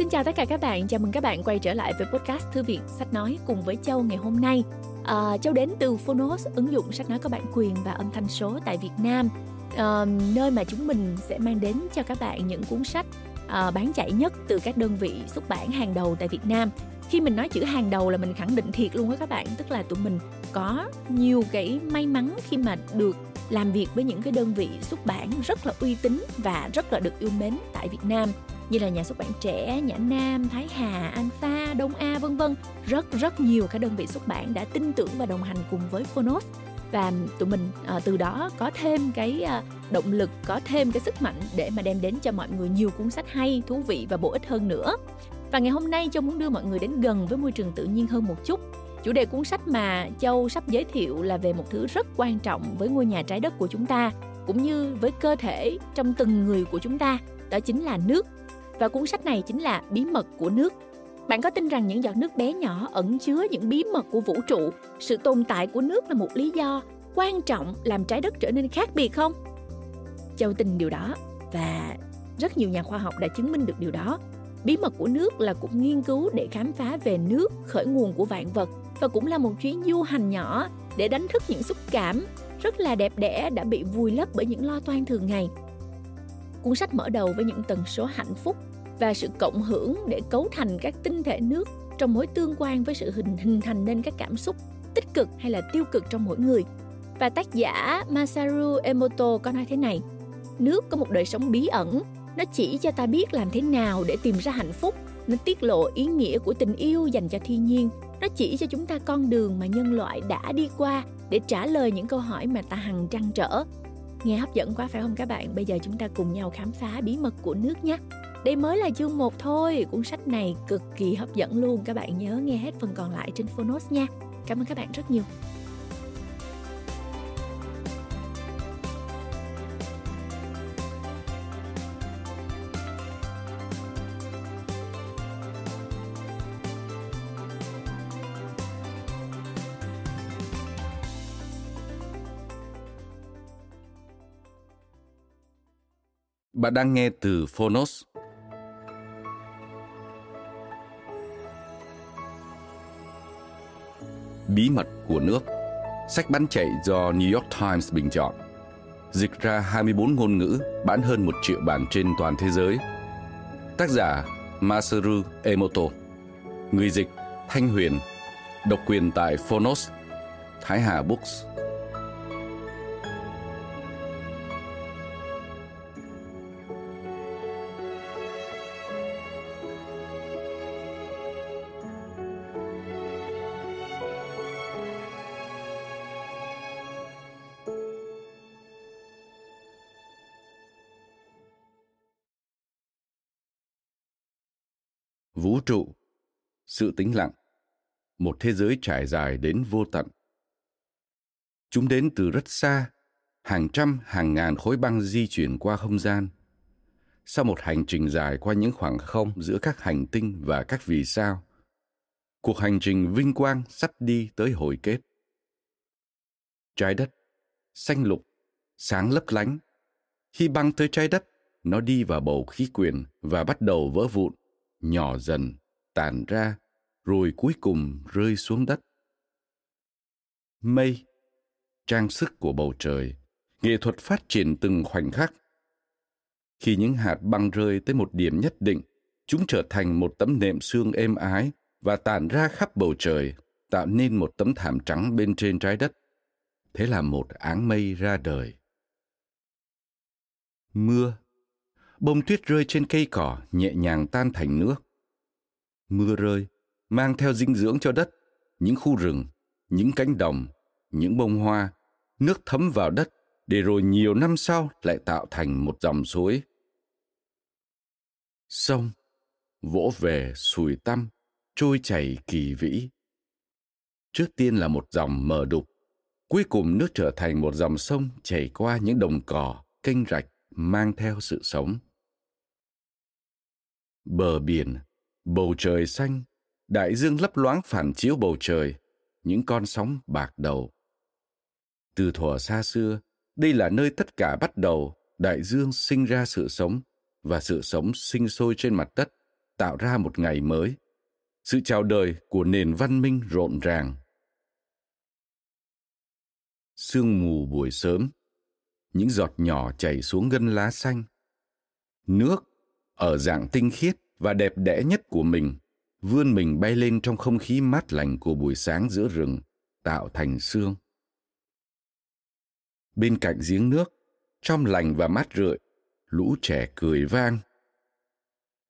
Xin chào tất cả các bạn, chào mừng các bạn quay trở lại với podcast Thư viện Sách Nói cùng với Châu ngày hôm nay. À, Châu đến từ Phonos, ứng dụng sách nói có bản quyền và âm thanh số tại Việt Nam, à, nơi mà chúng mình sẽ mang đến cho các bạn những cuốn sách à, bán chạy nhất từ các đơn vị xuất bản hàng đầu tại Việt Nam. Khi mình nói chữ hàng đầu là mình khẳng định thiệt luôn á các bạn, tức là tụi mình có nhiều cái may mắn khi mà được làm việc với những cái đơn vị xuất bản rất là uy tín và rất là được yêu mến tại Việt Nam như là nhà xuất bản trẻ, Nhã Nam, Thái Hà, Alpha, Đông A vân vân. Rất rất nhiều các đơn vị xuất bản đã tin tưởng và đồng hành cùng với Phonos. Và tụi mình à, từ đó có thêm cái à, động lực có thêm cái sức mạnh để mà đem đến cho mọi người nhiều cuốn sách hay thú vị và bổ ích hơn nữa. Và ngày hôm nay châu muốn đưa mọi người đến gần với môi trường tự nhiên hơn một chút. Chủ đề cuốn sách mà châu sắp giới thiệu là về một thứ rất quan trọng với ngôi nhà trái đất của chúng ta cũng như với cơ thể trong từng người của chúng ta đó chính là nước và cuốn sách này chính là bí mật của nước. Bạn có tin rằng những giọt nước bé nhỏ ẩn chứa những bí mật của vũ trụ? Sự tồn tại của nước là một lý do quan trọng làm trái đất trở nên khác biệt không? Châu tin điều đó và rất nhiều nhà khoa học đã chứng minh được điều đó. Bí mật của nước là cuộc nghiên cứu để khám phá về nước, khởi nguồn của vạn vật và cũng là một chuyến du hành nhỏ để đánh thức những xúc cảm rất là đẹp đẽ đã bị vùi lấp bởi những lo toan thường ngày. Cuốn sách mở đầu với những tần số hạnh phúc và sự cộng hưởng để cấu thành các tinh thể nước trong mối tương quan với sự hình hình thành nên các cảm xúc tích cực hay là tiêu cực trong mỗi người. Và tác giả Masaru Emoto có nói thế này: Nước có một đời sống bí ẩn, nó chỉ cho ta biết làm thế nào để tìm ra hạnh phúc, nó tiết lộ ý nghĩa của tình yêu dành cho thiên nhiên, nó chỉ cho chúng ta con đường mà nhân loại đã đi qua để trả lời những câu hỏi mà ta hằng trăn trở. Nghe hấp dẫn quá phải không các bạn? Bây giờ chúng ta cùng nhau khám phá bí mật của nước nhé. Đây mới là chương 1 thôi, cuốn sách này cực kỳ hấp dẫn luôn. Các bạn nhớ nghe hết phần còn lại trên Phonos nha. Cảm ơn các bạn rất nhiều. Bạn đang nghe từ Phonos. Bí mật của nước. Sách bán chạy do New York Times bình chọn. Dịch ra 24 ngôn ngữ, bán hơn 1 triệu bản trên toàn thế giới. Tác giả Masaru Emoto. Người dịch Thanh Huyền. Độc quyền tại Phonos Thái Hà Books. Vũ trụ, sự tĩnh lặng, một thế giới trải dài đến vô tận. Chúng đến từ rất xa, hàng trăm hàng ngàn khối băng di chuyển qua không gian. Sau một hành trình dài qua những khoảng không giữa các hành tinh và các vì sao, cuộc hành trình vinh quang sắp đi tới hồi kết. Trái đất, xanh lục, sáng lấp lánh. Khi băng tới trái đất, nó đi vào bầu khí quyển và bắt đầu vỡ vụn nhỏ dần, tàn ra, rồi cuối cùng rơi xuống đất. Mây, trang sức của bầu trời, nghệ thuật phát triển từng khoảnh khắc. Khi những hạt băng rơi tới một điểm nhất định, chúng trở thành một tấm nệm xương êm ái và tản ra khắp bầu trời, tạo nên một tấm thảm trắng bên trên trái đất. Thế là một áng mây ra đời. Mưa bông tuyết rơi trên cây cỏ nhẹ nhàng tan thành nước. Mưa rơi, mang theo dinh dưỡng cho đất, những khu rừng, những cánh đồng, những bông hoa, nước thấm vào đất để rồi nhiều năm sau lại tạo thành một dòng suối. Sông, vỗ về sùi tăm, trôi chảy kỳ vĩ. Trước tiên là một dòng mờ đục, cuối cùng nước trở thành một dòng sông chảy qua những đồng cỏ, kênh rạch mang theo sự sống bờ biển, bầu trời xanh, đại dương lấp loáng phản chiếu bầu trời, những con sóng bạc đầu. Từ thuở xa xưa, đây là nơi tất cả bắt đầu đại dương sinh ra sự sống và sự sống sinh sôi trên mặt đất, tạo ra một ngày mới. Sự chào đời của nền văn minh rộn ràng. Sương mù buổi sớm, những giọt nhỏ chảy xuống gân lá xanh. Nước ở dạng tinh khiết và đẹp đẽ nhất của mình, vươn mình bay lên trong không khí mát lành của buổi sáng giữa rừng, tạo thành sương. Bên cạnh giếng nước, trong lành và mát rượi, lũ trẻ cười vang.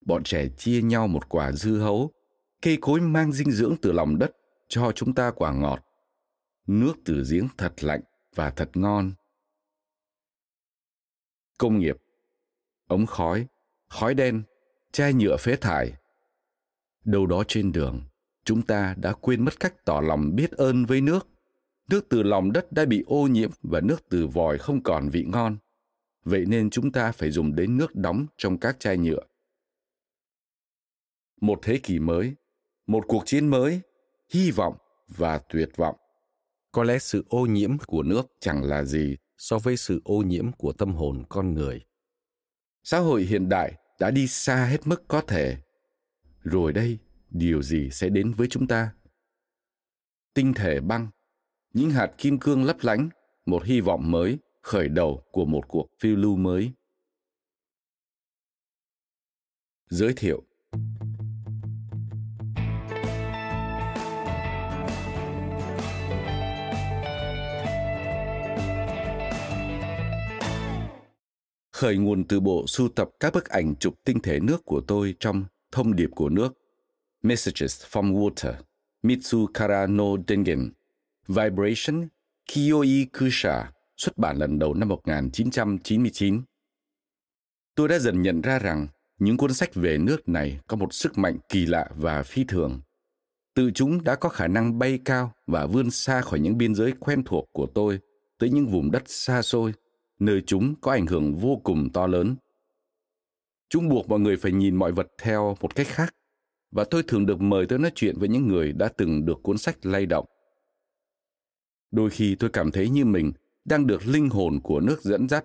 Bọn trẻ chia nhau một quả dưa hấu, cây cối mang dinh dưỡng từ lòng đất, cho chúng ta quả ngọt. Nước từ giếng thật lạnh và thật ngon. Công nghiệp. Ống khói khói đen chai nhựa phế thải. Đâu đó trên đường chúng ta đã quên mất cách tỏ lòng biết ơn với nước. Nước từ lòng đất đã bị ô nhiễm và nước từ vòi không còn vị ngon. Vậy nên chúng ta phải dùng đến nước đóng trong các chai nhựa. Một thế kỷ mới một cuộc chiến mới hy vọng và tuyệt vọng. Có lẽ sự ô nhiễm của nước chẳng là gì so với sự ô nhiễm của tâm hồn con người. Xã hội hiện đại đã đi xa hết mức có thể. Rồi đây, điều gì sẽ đến với chúng ta? Tinh thể băng, những hạt kim cương lấp lánh, một hy vọng mới, khởi đầu của một cuộc phiêu lưu mới. Giới thiệu. Khởi nguồn từ bộ sưu tập các bức ảnh chụp tinh thể nước của tôi trong Thông điệp của nước. Messages from Water. Mitsukara no Dengen. Vibration. Kiyoi Kusha, xuất bản lần đầu năm 1999. Tôi đã dần nhận ra rằng những cuốn sách về nước này có một sức mạnh kỳ lạ và phi thường. Tự chúng đã có khả năng bay cao và vươn xa khỏi những biên giới quen thuộc của tôi tới những vùng đất xa xôi nơi chúng có ảnh hưởng vô cùng to lớn. Chúng buộc mọi người phải nhìn mọi vật theo một cách khác, và tôi thường được mời tới nói chuyện với những người đã từng được cuốn sách lay động. Đôi khi tôi cảm thấy như mình đang được linh hồn của nước dẫn dắt.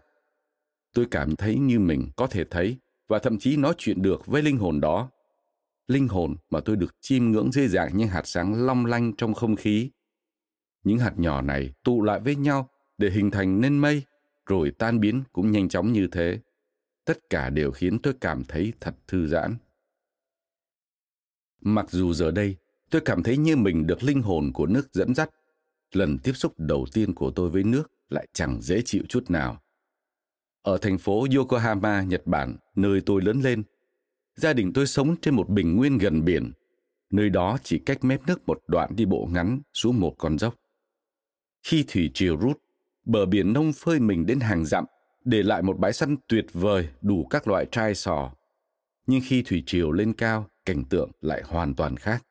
Tôi cảm thấy như mình có thể thấy và thậm chí nói chuyện được với linh hồn đó. Linh hồn mà tôi được chiêm ngưỡng dưới dạng những hạt sáng long lanh trong không khí. Những hạt nhỏ này tụ lại với nhau để hình thành nên mây rồi tan biến cũng nhanh chóng như thế. Tất cả đều khiến tôi cảm thấy thật thư giãn. Mặc dù giờ đây tôi cảm thấy như mình được linh hồn của nước dẫn dắt, lần tiếp xúc đầu tiên của tôi với nước lại chẳng dễ chịu chút nào. Ở thành phố Yokohama, Nhật Bản, nơi tôi lớn lên, gia đình tôi sống trên một bình nguyên gần biển. Nơi đó chỉ cách mép nước một đoạn đi bộ ngắn xuống một con dốc. Khi thủy triều rút, bờ biển nông phơi mình đến hàng dặm, để lại một bãi săn tuyệt vời đủ các loại trai sò. Nhưng khi thủy triều lên cao, cảnh tượng lại hoàn toàn khác.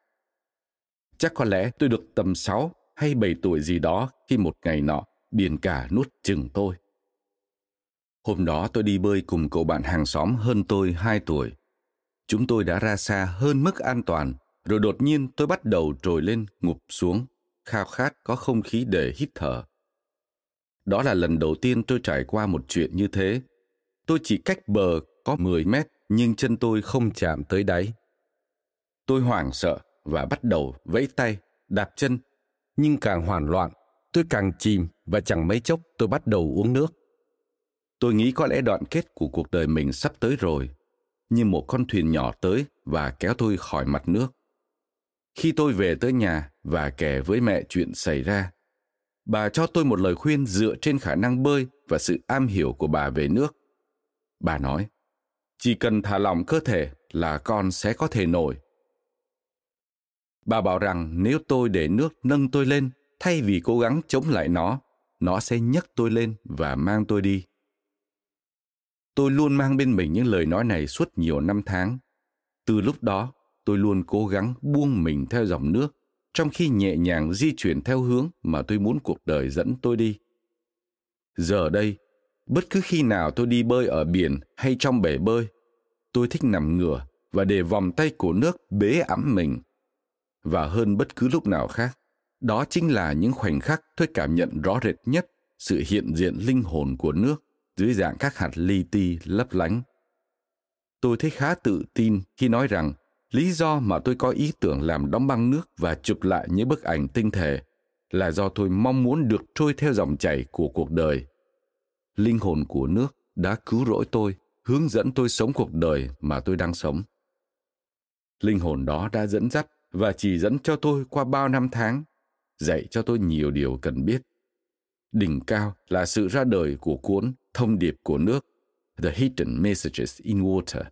Chắc có lẽ tôi được tầm 6 hay 7 tuổi gì đó khi một ngày nọ biển cả nuốt chừng tôi. Hôm đó tôi đi bơi cùng cậu bạn hàng xóm hơn tôi 2 tuổi. Chúng tôi đã ra xa hơn mức an toàn, rồi đột nhiên tôi bắt đầu trồi lên ngụp xuống, khao khát có không khí để hít thở. Đó là lần đầu tiên tôi trải qua một chuyện như thế. Tôi chỉ cách bờ có 10 mét nhưng chân tôi không chạm tới đáy. Tôi hoảng sợ và bắt đầu vẫy tay, đạp chân. Nhưng càng hoảng loạn, tôi càng chìm và chẳng mấy chốc tôi bắt đầu uống nước. Tôi nghĩ có lẽ đoạn kết của cuộc đời mình sắp tới rồi. Nhưng một con thuyền nhỏ tới và kéo tôi khỏi mặt nước. Khi tôi về tới nhà và kể với mẹ chuyện xảy ra, bà cho tôi một lời khuyên dựa trên khả năng bơi và sự am hiểu của bà về nước. Bà nói, chỉ cần thả lỏng cơ thể là con sẽ có thể nổi. Bà bảo rằng nếu tôi để nước nâng tôi lên thay vì cố gắng chống lại nó, nó sẽ nhấc tôi lên và mang tôi đi. Tôi luôn mang bên mình những lời nói này suốt nhiều năm tháng. Từ lúc đó, tôi luôn cố gắng buông mình theo dòng nước trong khi nhẹ nhàng di chuyển theo hướng mà tôi muốn cuộc đời dẫn tôi đi. Giờ đây, bất cứ khi nào tôi đi bơi ở biển hay trong bể bơi, tôi thích nằm ngửa và để vòng tay của nước bế ẵm mình. Và hơn bất cứ lúc nào khác, đó chính là những khoảnh khắc tôi cảm nhận rõ rệt nhất sự hiện diện linh hồn của nước dưới dạng các hạt li ti lấp lánh. Tôi thấy khá tự tin khi nói rằng Lý do mà tôi có ý tưởng làm đóng băng nước và chụp lại những bức ảnh tinh thể là do tôi mong muốn được trôi theo dòng chảy của cuộc đời. Linh hồn của nước đã cứu rỗi tôi, hướng dẫn tôi sống cuộc đời mà tôi đang sống. Linh hồn đó đã dẫn dắt và chỉ dẫn cho tôi qua bao năm tháng, dạy cho tôi nhiều điều cần biết. Đỉnh cao là sự ra đời của cuốn Thông điệp của nước, The Hidden Messages in Water.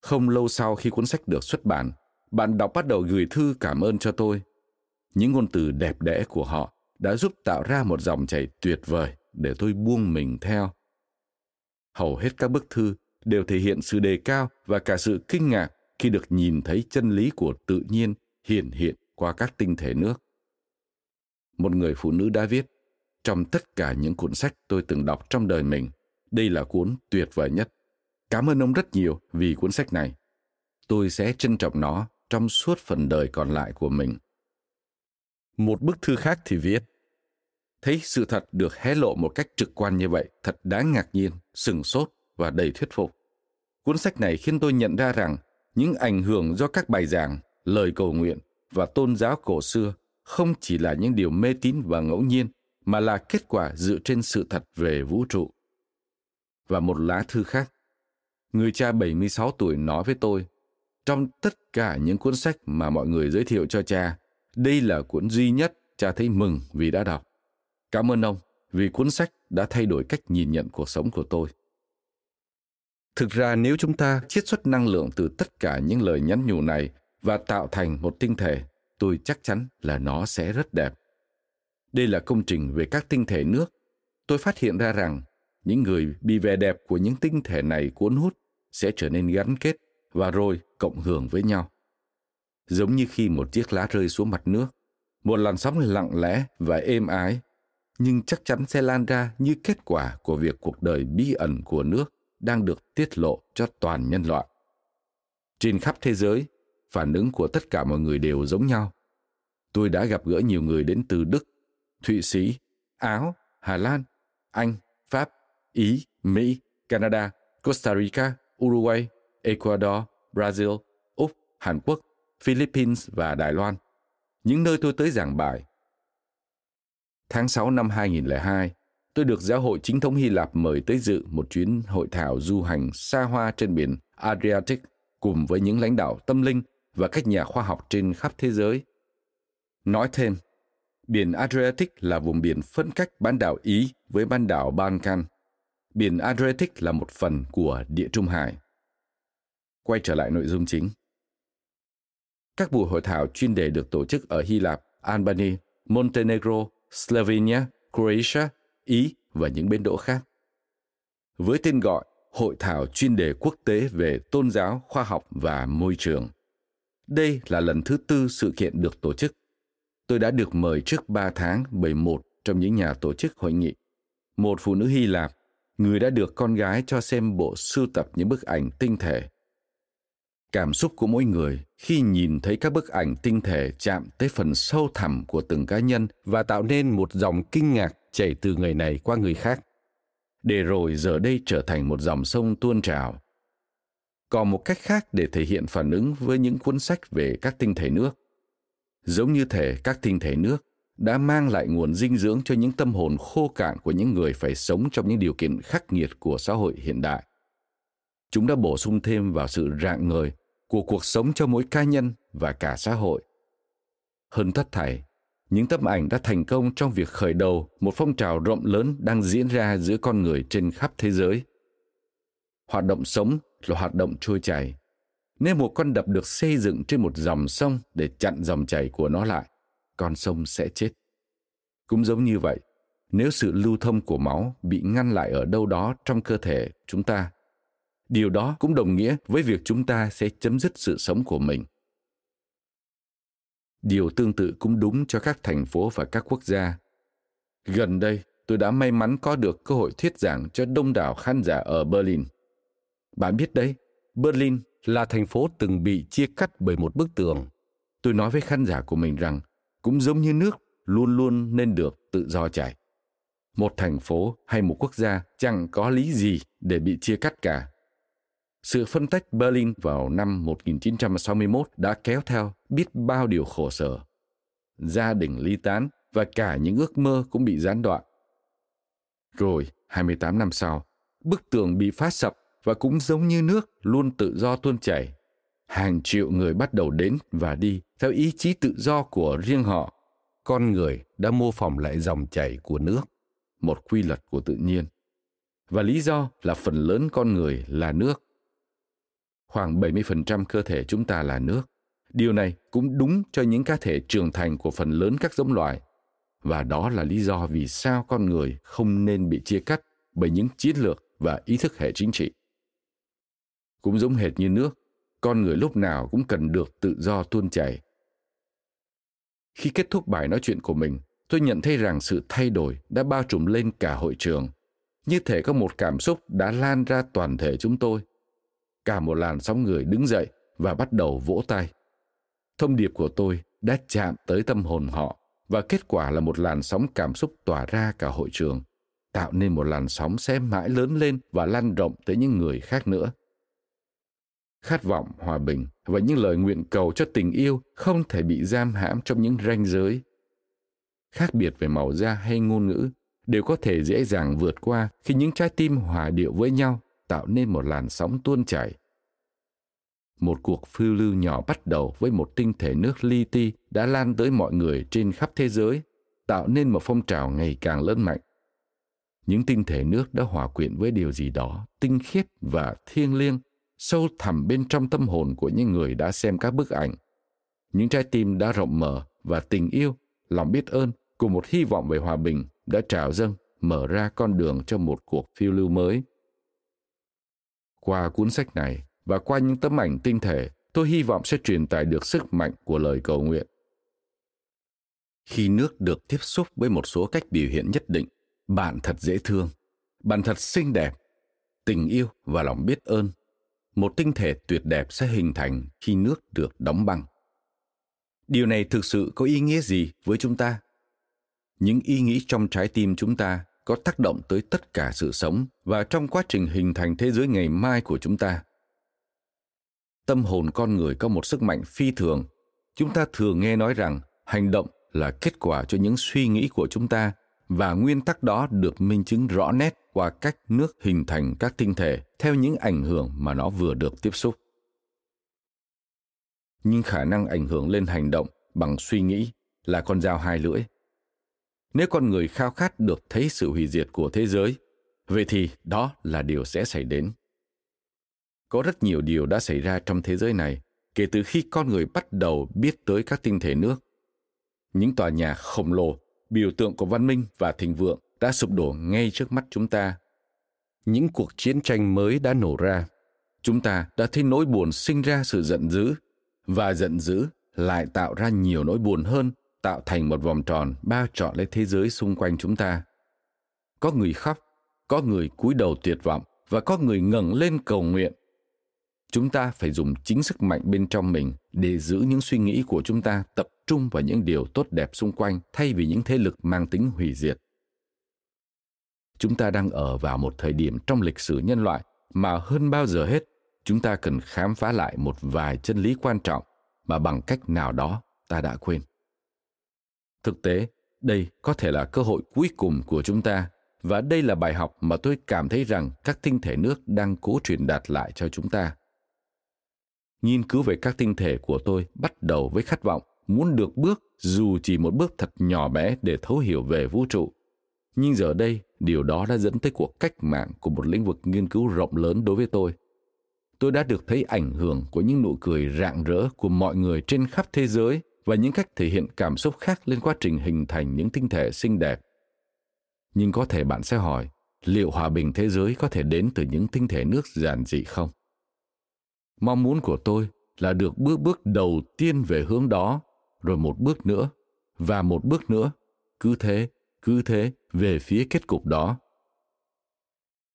Không lâu sau khi cuốn sách được xuất bản, bạn đọc bắt đầu gửi thư cảm ơn cho tôi. Những ngôn từ đẹp đẽ của họ đã giúp tạo ra một dòng chảy tuyệt vời để tôi buông mình theo. Hầu hết các bức thư đều thể hiện sự đề cao và cả sự kinh ngạc khi được nhìn thấy chân lý của tự nhiên hiển hiện qua các tinh thể nước. Một người phụ nữ đã viết, trong tất cả những cuốn sách tôi từng đọc trong đời mình, đây là cuốn tuyệt vời nhất. Cảm ơn ông rất nhiều vì cuốn sách này. Tôi sẽ trân trọng nó trong suốt phần đời còn lại của mình. Một bức thư khác thì viết, thấy sự thật được hé lộ một cách trực quan như vậy thật đáng ngạc nhiên, sừng sốt và đầy thuyết phục. Cuốn sách này khiến tôi nhận ra rằng những ảnh hưởng do các bài giảng, lời cầu nguyện và tôn giáo cổ xưa không chỉ là những điều mê tín và ngẫu nhiên mà là kết quả dựa trên sự thật về vũ trụ. Và một lá thư khác, người cha 76 tuổi nói với tôi, trong tất cả những cuốn sách mà mọi người giới thiệu cho cha, đây là cuốn duy nhất cha thấy mừng vì đã đọc. Cảm ơn ông vì cuốn sách đã thay đổi cách nhìn nhận cuộc sống của tôi. Thực ra nếu chúng ta chiết xuất năng lượng từ tất cả những lời nhắn nhủ này và tạo thành một tinh thể, tôi chắc chắn là nó sẽ rất đẹp. Đây là công trình về các tinh thể nước. Tôi phát hiện ra rằng những người bị vẻ đẹp của những tinh thể này cuốn hút sẽ trở nên gắn kết và rồi cộng hưởng với nhau. Giống như khi một chiếc lá rơi xuống mặt nước, một làn sóng lặng lẽ và êm ái, nhưng chắc chắn sẽ lan ra như kết quả của việc cuộc đời bí ẩn của nước đang được tiết lộ cho toàn nhân loại. Trên khắp thế giới, phản ứng của tất cả mọi người đều giống nhau. Tôi đã gặp gỡ nhiều người đến từ Đức, Thụy Sĩ, Áo, Hà Lan, Anh, Pháp, Ý, Mỹ, Canada, Costa Rica, Uruguay, Ecuador, Brazil, Úc, Hàn Quốc, Philippines và Đài Loan. Những nơi tôi tới giảng bài. Tháng 6 năm 2002, tôi được giáo hội chính thống Hy Lạp mời tới dự một chuyến hội thảo du hành xa hoa trên biển Adriatic cùng với những lãnh đạo tâm linh và các nhà khoa học trên khắp thế giới. Nói thêm, biển Adriatic là vùng biển phân cách bán đảo Ý với bán đảo Balkan. Biển Adriatic là một phần của Địa Trung Hải. Quay trở lại nội dung chính. Các buổi hội thảo chuyên đề được tổ chức ở Hy Lạp, Albania, Montenegro, Slovenia, Croatia Ý và những bến đỗ khác. Với tên gọi Hội thảo chuyên đề quốc tế về tôn giáo, khoa học và môi trường. Đây là lần thứ tư sự kiện được tổ chức. Tôi đã được mời trước ba tháng bởi một trong những nhà tổ chức hội nghị. Một phụ nữ Hy Lạp, người đã được con gái cho xem bộ sưu tập những bức ảnh tinh thể. Cảm xúc của mỗi người khi nhìn thấy các bức ảnh tinh thể chạm tới phần sâu thẳm của từng cá nhân và tạo nên một dòng kinh ngạc chảy từ người này qua người khác, để rồi giờ đây trở thành một dòng sông tuôn trào. Còn một cách khác để thể hiện phản ứng với những cuốn sách về các tinh thể nước. Giống như thể các tinh thể nước đã mang lại nguồn dinh dưỡng cho những tâm hồn khô cạn của những người phải sống trong những điều kiện khắc nghiệt của xã hội hiện đại. Chúng đã bổ sung thêm vào sự rạng ngời của cuộc sống cho mỗi cá nhân và cả xã hội. Hơn tất thảy, những tấm ảnh đã thành công trong việc khởi đầu một phong trào rộng lớn đang diễn ra giữa con người trên khắp thế giới. Hoạt động sống là hoạt động trôi chảy. Nếu một con đập được xây dựng trên một dòng sông để chặn dòng chảy của nó lại, con sông sẽ chết. Cũng giống như vậy, nếu sự lưu thông của máu bị ngăn lại ở đâu đó trong cơ thể chúng ta, điều đó cũng đồng nghĩa với việc chúng ta sẽ chấm dứt sự sống của mình Điều tương tự cũng đúng cho các thành phố và các quốc gia. Gần đây, tôi đã may mắn có được cơ hội thuyết giảng cho đông đảo khán giả ở Berlin. Bạn biết đấy, Berlin là thành phố từng bị chia cắt bởi một bức tường. Tôi nói với khán giả của mình rằng, cũng giống như nước luôn luôn nên được tự do chảy. Một thành phố hay một quốc gia chẳng có lý gì để bị chia cắt cả. Sự phân tách Berlin vào năm 1961 đã kéo theo biết bao điều khổ sở. Gia đình ly tán và cả những ước mơ cũng bị gián đoạn. Rồi, 28 năm sau, bức tường bị phá sập và cũng giống như nước luôn tự do tuôn chảy. Hàng triệu người bắt đầu đến và đi theo ý chí tự do của riêng họ. Con người đã mô phỏng lại dòng chảy của nước, một quy luật của tự nhiên. Và lý do là phần lớn con người là nước. Khoảng 70% cơ thể chúng ta là nước. Điều này cũng đúng cho những cá thể trưởng thành của phần lớn các giống loài. Và đó là lý do vì sao con người không nên bị chia cắt bởi những chiến lược và ý thức hệ chính trị. Cũng giống hệt như nước, con người lúc nào cũng cần được tự do tuôn chảy. Khi kết thúc bài nói chuyện của mình, tôi nhận thấy rằng sự thay đổi đã bao trùm lên cả hội trường. Như thể có một cảm xúc đã lan ra toàn thể chúng tôi. Cả một làn sóng người đứng dậy và bắt đầu vỗ tay. Thông điệp của tôi đã chạm tới tâm hồn họ và kết quả là một làn sóng cảm xúc tỏa ra cả hội trường, tạo nên một làn sóng sẽ mãi lớn lên và lan rộng tới những người khác nữa khát vọng, hòa bình và những lời nguyện cầu cho tình yêu không thể bị giam hãm trong những ranh giới. Khác biệt về màu da hay ngôn ngữ đều có thể dễ dàng vượt qua khi những trái tim hòa điệu với nhau, tạo nên một làn sóng tuôn chảy. Một cuộc phiêu lưu nhỏ bắt đầu với một tinh thể nước li ti đã lan tới mọi người trên khắp thế giới, tạo nên một phong trào ngày càng lớn mạnh. Những tinh thể nước đã hòa quyện với điều gì đó tinh khiết và thiêng liêng sâu thẳm bên trong tâm hồn của những người đã xem các bức ảnh. Những trái tim đã rộng mở và tình yêu, lòng biết ơn cùng một hy vọng về hòa bình đã trào dâng, mở ra con đường cho một cuộc phiêu lưu mới. Qua cuốn sách này và qua những tấm ảnh tinh thể, tôi hy vọng sẽ truyền tải được sức mạnh của lời cầu nguyện. Khi nước được tiếp xúc với một số cách biểu hiện nhất định, bạn thật dễ thương, bạn thật xinh đẹp, tình yêu và lòng biết ơn một tinh thể tuyệt đẹp sẽ hình thành khi nước được đóng băng. Điều này thực sự có ý nghĩa gì với chúng ta? Những ý nghĩ trong trái tim chúng ta có tác động tới tất cả sự sống và trong quá trình hình thành thế giới ngày mai của chúng ta. Tâm hồn con người có một sức mạnh phi thường. Chúng ta thường nghe nói rằng hành động là kết quả cho những suy nghĩ của chúng ta và nguyên tắc đó được minh chứng rõ nét qua cách nước hình thành các tinh thể theo những ảnh hưởng mà nó vừa được tiếp xúc. Nhưng khả năng ảnh hưởng lên hành động bằng suy nghĩ là con dao hai lưỡi. Nếu con người khao khát được thấy sự hủy diệt của thế giới, vậy thì đó là điều sẽ xảy đến. Có rất nhiều điều đã xảy ra trong thế giới này kể từ khi con người bắt đầu biết tới các tinh thể nước. Những tòa nhà khổng lồ biểu tượng của văn minh và thịnh vượng đã sụp đổ ngay trước mắt chúng ta. Những cuộc chiến tranh mới đã nổ ra. Chúng ta đã thấy nỗi buồn sinh ra sự giận dữ, và giận dữ lại tạo ra nhiều nỗi buồn hơn, tạo thành một vòng tròn bao trọn lấy thế giới xung quanh chúng ta. Có người khóc, có người cúi đầu tuyệt vọng và có người ngẩng lên cầu nguyện. Chúng ta phải dùng chính sức mạnh bên trong mình để giữ những suy nghĩ của chúng ta tập trung vào những điều tốt đẹp xung quanh thay vì những thế lực mang tính hủy diệt. Chúng ta đang ở vào một thời điểm trong lịch sử nhân loại mà hơn bao giờ hết, chúng ta cần khám phá lại một vài chân lý quan trọng mà bằng cách nào đó ta đã quên. Thực tế, đây có thể là cơ hội cuối cùng của chúng ta và đây là bài học mà tôi cảm thấy rằng các tinh thể nước đang cố truyền đạt lại cho chúng ta. Nghiên cứu về các tinh thể của tôi bắt đầu với khát vọng muốn được bước dù chỉ một bước thật nhỏ bé để thấu hiểu về vũ trụ. Nhưng giờ đây, điều đó đã dẫn tới cuộc cách mạng của một lĩnh vực nghiên cứu rộng lớn đối với tôi. Tôi đã được thấy ảnh hưởng của những nụ cười rạng rỡ của mọi người trên khắp thế giới và những cách thể hiện cảm xúc khác lên quá trình hình thành những tinh thể xinh đẹp. Nhưng có thể bạn sẽ hỏi, liệu hòa bình thế giới có thể đến từ những tinh thể nước giản dị không? Mong muốn của tôi là được bước bước đầu tiên về hướng đó rồi một bước nữa, và một bước nữa, cứ thế cứ thế, về phía kết cục đó.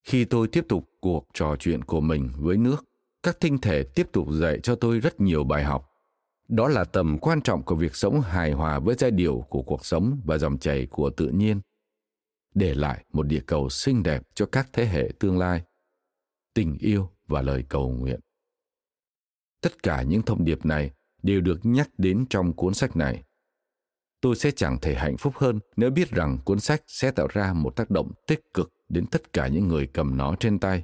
Khi tôi tiếp tục cuộc trò chuyện của mình với nước, các tinh thể tiếp tục dạy cho tôi rất nhiều bài học. Đó là tầm quan trọng của việc sống hài hòa với giai điệu của cuộc sống và dòng chảy của tự nhiên. Để lại một địa cầu xinh đẹp cho các thế hệ tương lai. Tình yêu và lời cầu nguyện. Tất cả những thông điệp này đều được nhắc đến trong cuốn sách này. Tôi sẽ chẳng thể hạnh phúc hơn nếu biết rằng cuốn sách sẽ tạo ra một tác động tích cực đến tất cả những người cầm nó trên tay.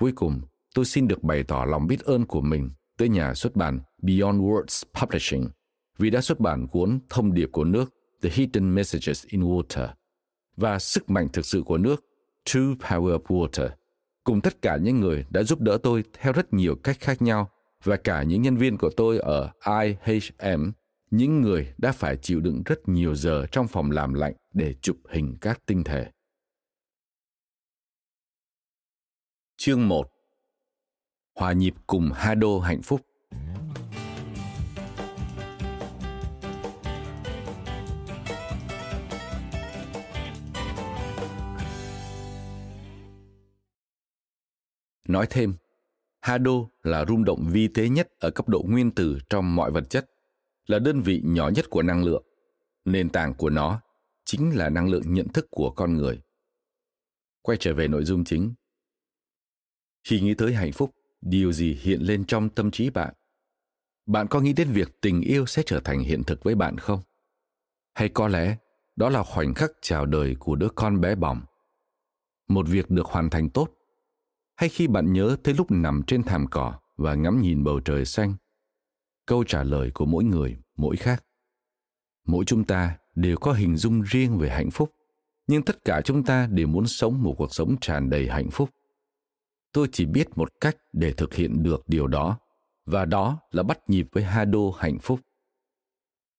Cuối cùng, tôi xin được bày tỏ lòng biết ơn của mình tới nhà xuất bản Beyond Words Publishing vì đã xuất bản cuốn Thông điệp của nước The Hidden Messages in Water và Sức mạnh thực sự của nước True Power of Water cùng tất cả những người đã giúp đỡ tôi theo rất nhiều cách khác nhau và cả những nhân viên của tôi ở IHM, những người đã phải chịu đựng rất nhiều giờ trong phòng làm lạnh để chụp hình các tinh thể. Chương 1 Hòa nhịp cùng Hado hạnh phúc Nói thêm, Hado là rung động vi tế nhất ở cấp độ nguyên tử trong mọi vật chất, là đơn vị nhỏ nhất của năng lượng. Nền tảng của nó chính là năng lượng nhận thức của con người. Quay trở về nội dung chính. Khi nghĩ tới hạnh phúc, điều gì hiện lên trong tâm trí bạn? Bạn có nghĩ đến việc tình yêu sẽ trở thành hiện thực với bạn không? Hay có lẽ đó là khoảnh khắc chào đời của đứa con bé bỏng? Một việc được hoàn thành tốt hay khi bạn nhớ tới lúc nằm trên thảm cỏ và ngắm nhìn bầu trời xanh? Câu trả lời của mỗi người, mỗi khác. Mỗi chúng ta đều có hình dung riêng về hạnh phúc, nhưng tất cả chúng ta đều muốn sống một cuộc sống tràn đầy hạnh phúc. Tôi chỉ biết một cách để thực hiện được điều đó, và đó là bắt nhịp với hado hạnh phúc.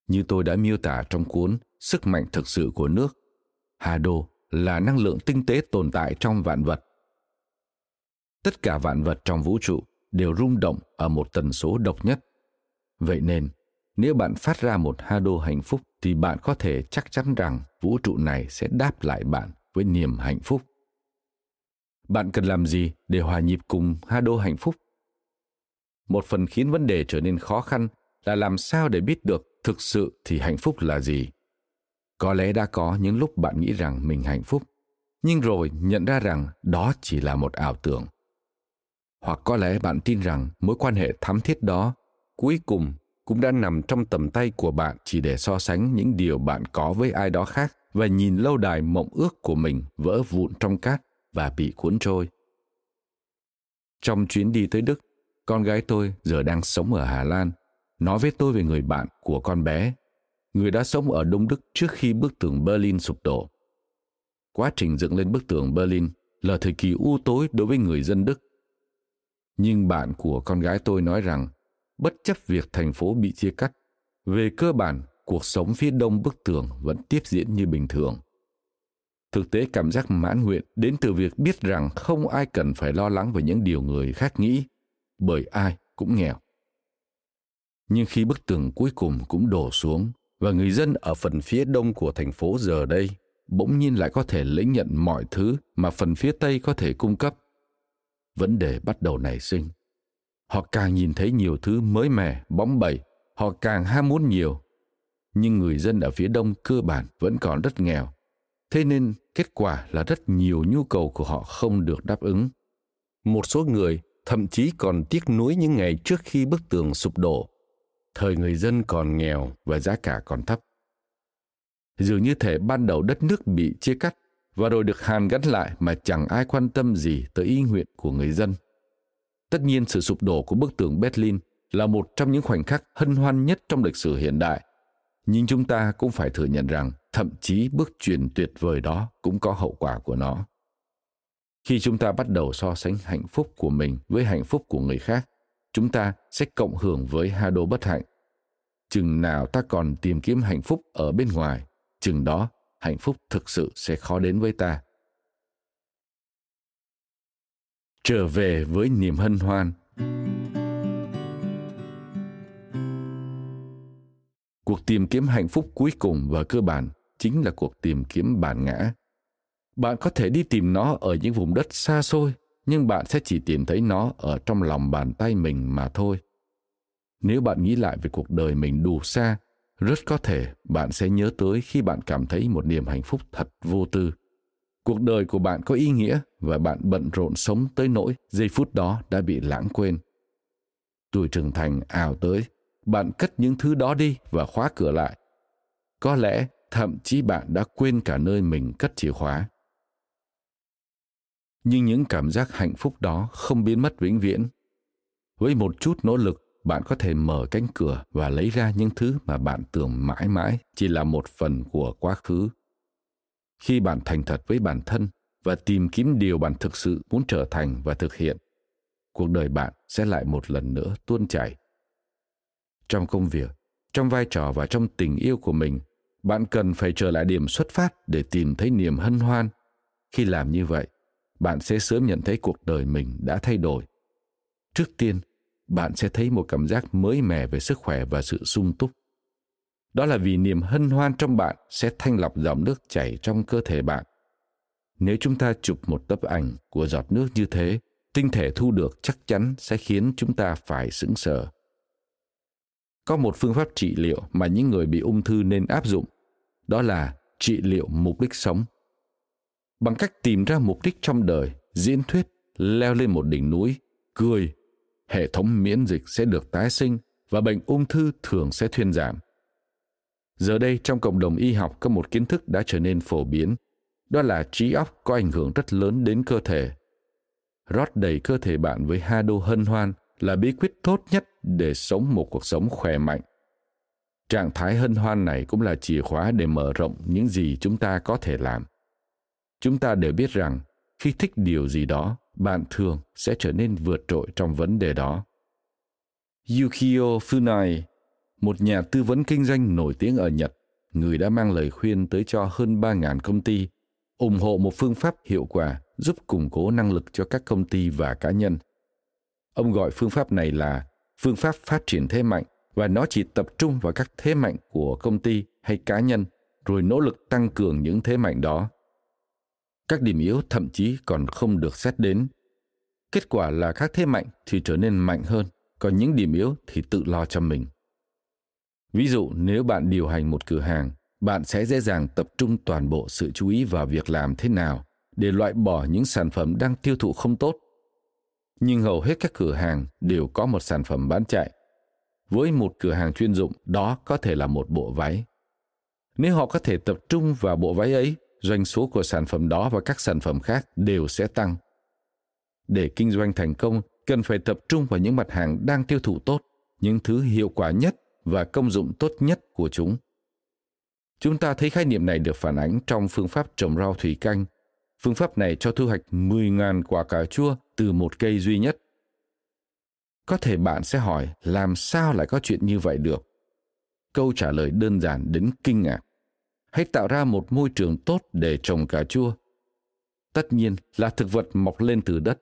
Như tôi đã miêu tả trong cuốn sức mạnh thực sự của nước hado là năng lượng tinh tế tồn tại trong vạn vật tất cả vạn vật trong vũ trụ đều rung động ở một tần số độc nhất. Vậy nên, nếu bạn phát ra một hado hạnh phúc thì bạn có thể chắc chắn rằng vũ trụ này sẽ đáp lại bạn với niềm hạnh phúc. Bạn cần làm gì để hòa nhịp cùng hado hạnh phúc? Một phần khiến vấn đề trở nên khó khăn là làm sao để biết được thực sự thì hạnh phúc là gì. Có lẽ đã có những lúc bạn nghĩ rằng mình hạnh phúc, nhưng rồi nhận ra rằng đó chỉ là một ảo tưởng hoặc có lẽ bạn tin rằng mối quan hệ thắm thiết đó cuối cùng cũng đã nằm trong tầm tay của bạn chỉ để so sánh những điều bạn có với ai đó khác và nhìn lâu đài mộng ước của mình vỡ vụn trong cát và bị cuốn trôi. Trong chuyến đi tới Đức, con gái tôi giờ đang sống ở Hà Lan, nói với tôi về người bạn của con bé, người đã sống ở Đông Đức trước khi bức tường Berlin sụp đổ. Quá trình dựng lên bức tường Berlin là thời kỳ u tối đối với người dân Đức nhưng bạn của con gái tôi nói rằng, bất chấp việc thành phố bị chia cắt, về cơ bản, cuộc sống phía đông bức tường vẫn tiếp diễn như bình thường. Thực tế cảm giác mãn nguyện đến từ việc biết rằng không ai cần phải lo lắng về những điều người khác nghĩ, bởi ai cũng nghèo. Nhưng khi bức tường cuối cùng cũng đổ xuống và người dân ở phần phía đông của thành phố giờ đây bỗng nhiên lại có thể lĩnh nhận mọi thứ mà phần phía tây có thể cung cấp vấn đề bắt đầu nảy sinh. Họ càng nhìn thấy nhiều thứ mới mẻ bóng bẩy họ càng ham muốn nhiều. Nhưng người dân ở phía đông cơ bản vẫn còn rất nghèo. Thế nên kết quả là rất nhiều nhu cầu của họ không được đáp ứng. Một số người thậm chí còn tiếc nuối những ngày trước khi bức tường sụp đổ. Thời người dân còn nghèo và giá cả còn thấp. Dường như thể ban đầu đất nước bị chia cắt và rồi được hàn gắn lại mà chẳng ai quan tâm gì tới ý nguyện của người dân. Tất nhiên sự sụp đổ của bức tường Berlin là một trong những khoảnh khắc hân hoan nhất trong lịch sử hiện đại. Nhưng chúng ta cũng phải thừa nhận rằng thậm chí bước chuyển tuyệt vời đó cũng có hậu quả của nó. Khi chúng ta bắt đầu so sánh hạnh phúc của mình với hạnh phúc của người khác, chúng ta sẽ cộng hưởng với hai đô bất hạnh. Chừng nào ta còn tìm kiếm hạnh phúc ở bên ngoài, chừng đó hạnh phúc thực sự sẽ khó đến với ta. Trở về với niềm hân hoan. Cuộc tìm kiếm hạnh phúc cuối cùng và cơ bản chính là cuộc tìm kiếm bản ngã. Bạn có thể đi tìm nó ở những vùng đất xa xôi, nhưng bạn sẽ chỉ tìm thấy nó ở trong lòng bàn tay mình mà thôi. Nếu bạn nghĩ lại về cuộc đời mình đủ xa rất có thể bạn sẽ nhớ tới khi bạn cảm thấy một niềm hạnh phúc thật vô tư. Cuộc đời của bạn có ý nghĩa và bạn bận rộn sống tới nỗi giây phút đó đã bị lãng quên. Tuổi trưởng thành ảo tới, bạn cất những thứ đó đi và khóa cửa lại. Có lẽ thậm chí bạn đã quên cả nơi mình cất chìa khóa. Nhưng những cảm giác hạnh phúc đó không biến mất vĩnh viễn. Với một chút nỗ lực bạn có thể mở cánh cửa và lấy ra những thứ mà bạn tưởng mãi mãi chỉ là một phần của quá khứ. Khi bạn thành thật với bản thân và tìm kiếm điều bạn thực sự muốn trở thành và thực hiện, cuộc đời bạn sẽ lại một lần nữa tuôn chảy. Trong công việc, trong vai trò và trong tình yêu của mình, bạn cần phải trở lại điểm xuất phát để tìm thấy niềm hân hoan. Khi làm như vậy, bạn sẽ sớm nhận thấy cuộc đời mình đã thay đổi. Trước tiên bạn sẽ thấy một cảm giác mới mẻ về sức khỏe và sự sung túc. Đó là vì niềm hân hoan trong bạn sẽ thanh lọc dòng nước chảy trong cơ thể bạn. Nếu chúng ta chụp một tấm ảnh của giọt nước như thế, tinh thể thu được chắc chắn sẽ khiến chúng ta phải sững sờ. Có một phương pháp trị liệu mà những người bị ung thư nên áp dụng, đó là trị liệu mục đích sống. Bằng cách tìm ra mục đích trong đời, diễn thuyết, leo lên một đỉnh núi, cười hệ thống miễn dịch sẽ được tái sinh và bệnh ung thư thường sẽ thuyên giảm. Giờ đây trong cộng đồng y học có một kiến thức đã trở nên phổ biến, đó là trí óc có ảnh hưởng rất lớn đến cơ thể. Rót đầy cơ thể bạn với ha đô hân hoan là bí quyết tốt nhất để sống một cuộc sống khỏe mạnh. Trạng thái hân hoan này cũng là chìa khóa để mở rộng những gì chúng ta có thể làm. Chúng ta đều biết rằng khi thích điều gì đó bạn thường sẽ trở nên vượt trội trong vấn đề đó yukio funai, một nhà tư vấn kinh doanh nổi tiếng ở nhật, người đã mang lời khuyên tới cho hơn 3.000 công ty, ủng hộ một phương pháp hiệu quả giúp củng cố năng lực cho các công ty và cá nhân. Ông gọi phương pháp này là phương pháp phát triển thế mạnh và nó chỉ tập trung vào các thế mạnh của công ty hay cá nhân, rồi nỗ lực tăng cường những thế mạnh đó. Các điểm yếu thậm chí còn không được xét đến. Kết quả là các thế mạnh thì trở nên mạnh hơn, còn những điểm yếu thì tự lo cho mình. Ví dụ nếu bạn điều hành một cửa hàng, bạn sẽ dễ dàng tập trung toàn bộ sự chú ý vào việc làm thế nào để loại bỏ những sản phẩm đang tiêu thụ không tốt. Nhưng hầu hết các cửa hàng đều có một sản phẩm bán chạy. Với một cửa hàng chuyên dụng, đó có thể là một bộ váy. Nếu họ có thể tập trung vào bộ váy ấy, doanh số của sản phẩm đó và các sản phẩm khác đều sẽ tăng. Để kinh doanh thành công, cần phải tập trung vào những mặt hàng đang tiêu thụ tốt, những thứ hiệu quả nhất và công dụng tốt nhất của chúng. Chúng ta thấy khái niệm này được phản ánh trong phương pháp trồng rau thủy canh Phương pháp này cho thu hoạch 10.000 quả cà chua từ một cây duy nhất. Có thể bạn sẽ hỏi làm sao lại có chuyện như vậy được? Câu trả lời đơn giản đến kinh ngạc. Hãy tạo ra một môi trường tốt để trồng cà chua. Tất nhiên là thực vật mọc lên từ đất,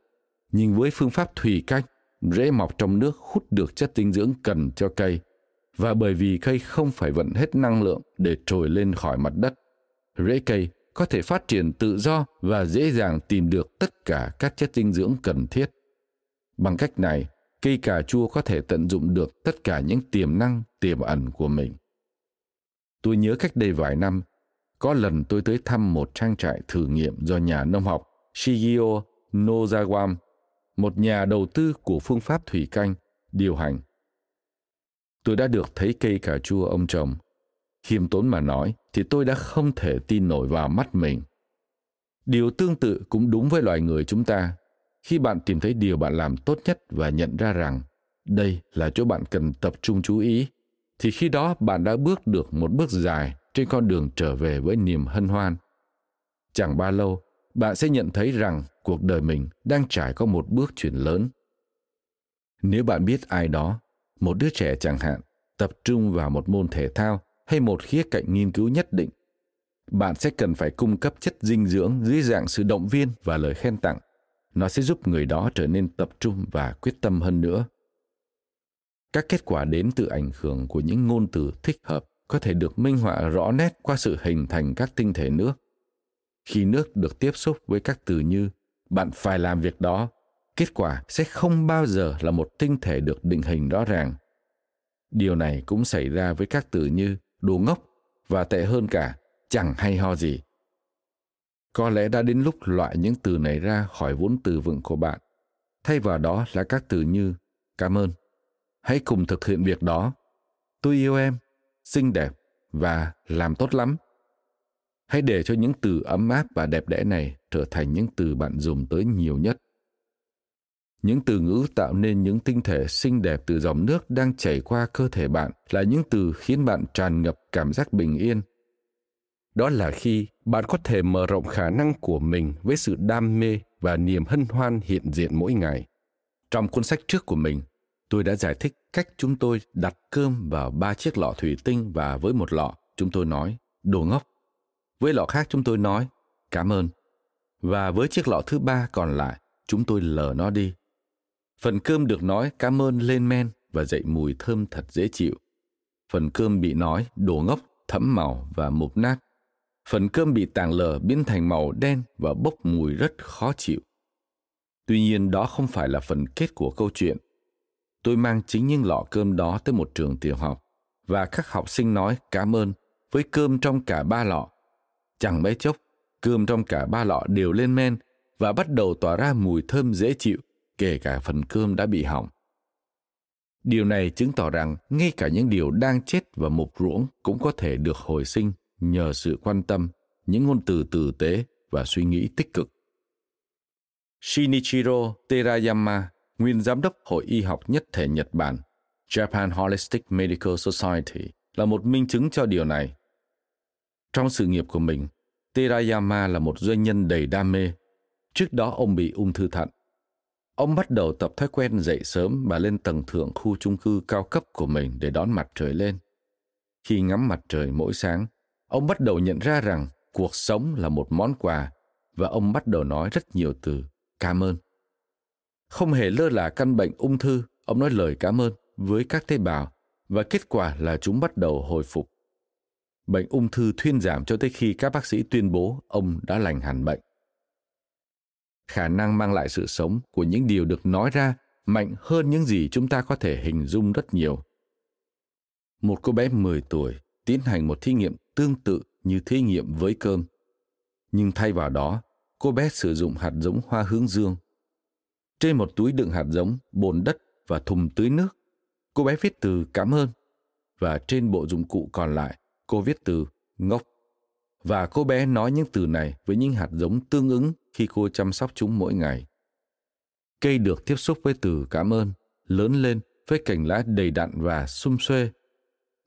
nhưng với phương pháp thủy canh, rễ mọc trong nước hút được chất dinh dưỡng cần cho cây và bởi vì cây không phải vận hết năng lượng để trồi lên khỏi mặt đất, rễ cây có thể phát triển tự do và dễ dàng tìm được tất cả các chất dinh dưỡng cần thiết. Bằng cách này, cây cà chua có thể tận dụng được tất cả những tiềm năng tiềm ẩn của mình. Tôi nhớ cách đây vài năm, có lần tôi tới thăm một trang trại thử nghiệm do nhà nông học Shigio Nozawam, một nhà đầu tư của phương pháp thủy canh, điều hành. Tôi đã được thấy cây cà chua ông trồng. Khiêm tốn mà nói thì tôi đã không thể tin nổi vào mắt mình. Điều tương tự cũng đúng với loài người chúng ta. Khi bạn tìm thấy điều bạn làm tốt nhất và nhận ra rằng đây là chỗ bạn cần tập trung chú ý thì khi đó bạn đã bước được một bước dài trên con đường trở về với niềm hân hoan. Chẳng bao lâu, bạn sẽ nhận thấy rằng cuộc đời mình đang trải qua một bước chuyển lớn. Nếu bạn biết ai đó, một đứa trẻ chẳng hạn, tập trung vào một môn thể thao hay một khía cạnh nghiên cứu nhất định, bạn sẽ cần phải cung cấp chất dinh dưỡng dưới dạng sự động viên và lời khen tặng. Nó sẽ giúp người đó trở nên tập trung và quyết tâm hơn nữa các kết quả đến từ ảnh hưởng của những ngôn từ thích hợp có thể được minh họa rõ nét qua sự hình thành các tinh thể nước khi nước được tiếp xúc với các từ như bạn phải làm việc đó kết quả sẽ không bao giờ là một tinh thể được định hình rõ ràng điều này cũng xảy ra với các từ như đồ ngốc và tệ hơn cả chẳng hay ho gì Có lẽ đã đến lúc loại những từ này ra khỏi vốn từ vựng của bạn. Thay vào đó là các từ như cảm ơn. Hãy cùng thực hiện việc đó. Tôi yêu em, xinh đẹp và làm tốt lắm. Hãy để cho những từ ấm áp và đẹp đẽ này trở thành những từ bạn dùng tới nhiều nhất. Những từ ngữ tạo nên những tinh thể xinh đẹp từ dòng nước đang chảy qua cơ thể bạn là những từ khiến bạn tràn ngập cảm giác bình yên. Đó là khi bạn có thể mở rộng khả năng của mình với sự đam mê và niềm hân hoan hiện diện mỗi ngày. Trong cuốn sách trước của mình, tôi đã giải thích cách chúng tôi đặt cơm vào ba chiếc lọ thủy tinh và với một lọ, chúng tôi nói, đồ ngốc. Với lọ khác chúng tôi nói, cảm ơn. Và với chiếc lọ thứ ba còn lại, chúng tôi lờ nó đi. Phần cơm được nói cảm ơn lên men và dậy mùi thơm thật dễ chịu. Phần cơm bị nói đồ ngốc, thẫm màu và mục nát. Phần cơm bị tàng lờ biến thành màu đen và bốc mùi rất khó chịu. Tuy nhiên đó không phải là phần kết của câu chuyện. Tôi mang chính những lọ cơm đó tới một trường tiểu học và các học sinh nói cảm ơn với cơm trong cả ba lọ. Chẳng mấy chốc, cơm trong cả ba lọ đều lên men và bắt đầu tỏa ra mùi thơm dễ chịu, kể cả phần cơm đã bị hỏng. Điều này chứng tỏ rằng ngay cả những điều đang chết và mục ruỗng cũng có thể được hồi sinh nhờ sự quan tâm, những ngôn từ tử tế và suy nghĩ tích cực. Shinichiro Terayama, nguyên giám đốc Hội Y học nhất thể Nhật Bản, Japan Holistic Medical Society, là một minh chứng cho điều này. Trong sự nghiệp của mình, Terayama là một doanh nhân đầy đam mê. Trước đó ông bị ung thư thận. Ông bắt đầu tập thói quen dậy sớm và lên tầng thượng khu chung cư cao cấp của mình để đón mặt trời lên. Khi ngắm mặt trời mỗi sáng, ông bắt đầu nhận ra rằng cuộc sống là một món quà và ông bắt đầu nói rất nhiều từ cảm ơn. Không hề lơ là căn bệnh ung thư, ông nói lời cảm ơn với các tế bào và kết quả là chúng bắt đầu hồi phục. Bệnh ung thư thuyên giảm cho tới khi các bác sĩ tuyên bố ông đã lành hẳn bệnh. Khả năng mang lại sự sống của những điều được nói ra mạnh hơn những gì chúng ta có thể hình dung rất nhiều. Một cô bé 10 tuổi tiến hành một thí nghiệm tương tự như thí nghiệm với cơm. Nhưng thay vào đó, cô bé sử dụng hạt giống hoa hướng dương. Trên một túi đựng hạt giống, bồn đất và thùng tưới nước, cô bé viết từ cảm ơn. Và trên bộ dụng cụ còn lại, cô viết từ ngốc. Và cô bé nói những từ này với những hạt giống tương ứng khi cô chăm sóc chúng mỗi ngày. Cây được tiếp xúc với từ cảm ơn, lớn lên với cành lá đầy đặn và sum xuê.